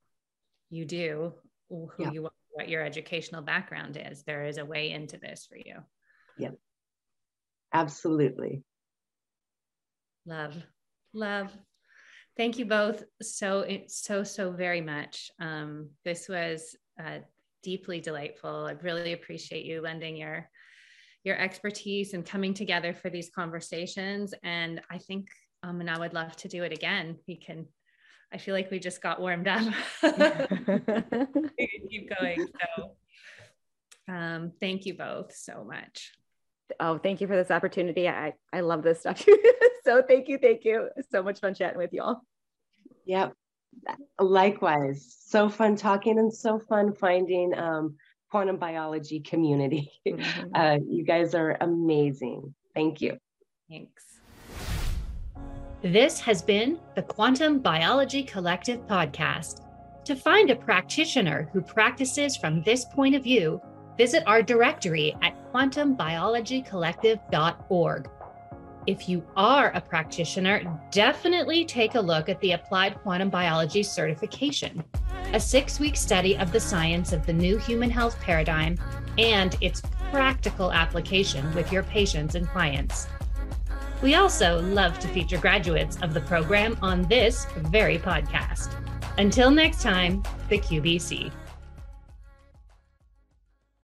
you do, who yeah. you are, what your educational background is, there is a way into this for you. Yeah. Absolutely. Love. Love. Thank you both so so so very much. Um, this was uh, deeply delightful. I really appreciate you lending your your expertise and coming together for these conversations. And I think um, and I would love to do it again. We can I feel like we just got warmed up. keep going. So um, thank you both so much. Oh, thank you for this opportunity. I, I love this stuff. so thank you. Thank you. So much fun chatting with you all. Yep. Likewise. So fun talking and so fun finding um, quantum biology community. Mm-hmm. Uh, you guys are amazing. Thank you. Thanks. This has been the Quantum Biology Collective podcast. To find a practitioner who practices from this point of view, visit our directory at quantumbiologycollective.org. If you are a practitioner, definitely take a look at the Applied Quantum Biology certification, a six week study of the science of the new human health paradigm and its practical application with your patients and clients. We also love to feature graduates of the program on this very podcast. Until next time, the QBC.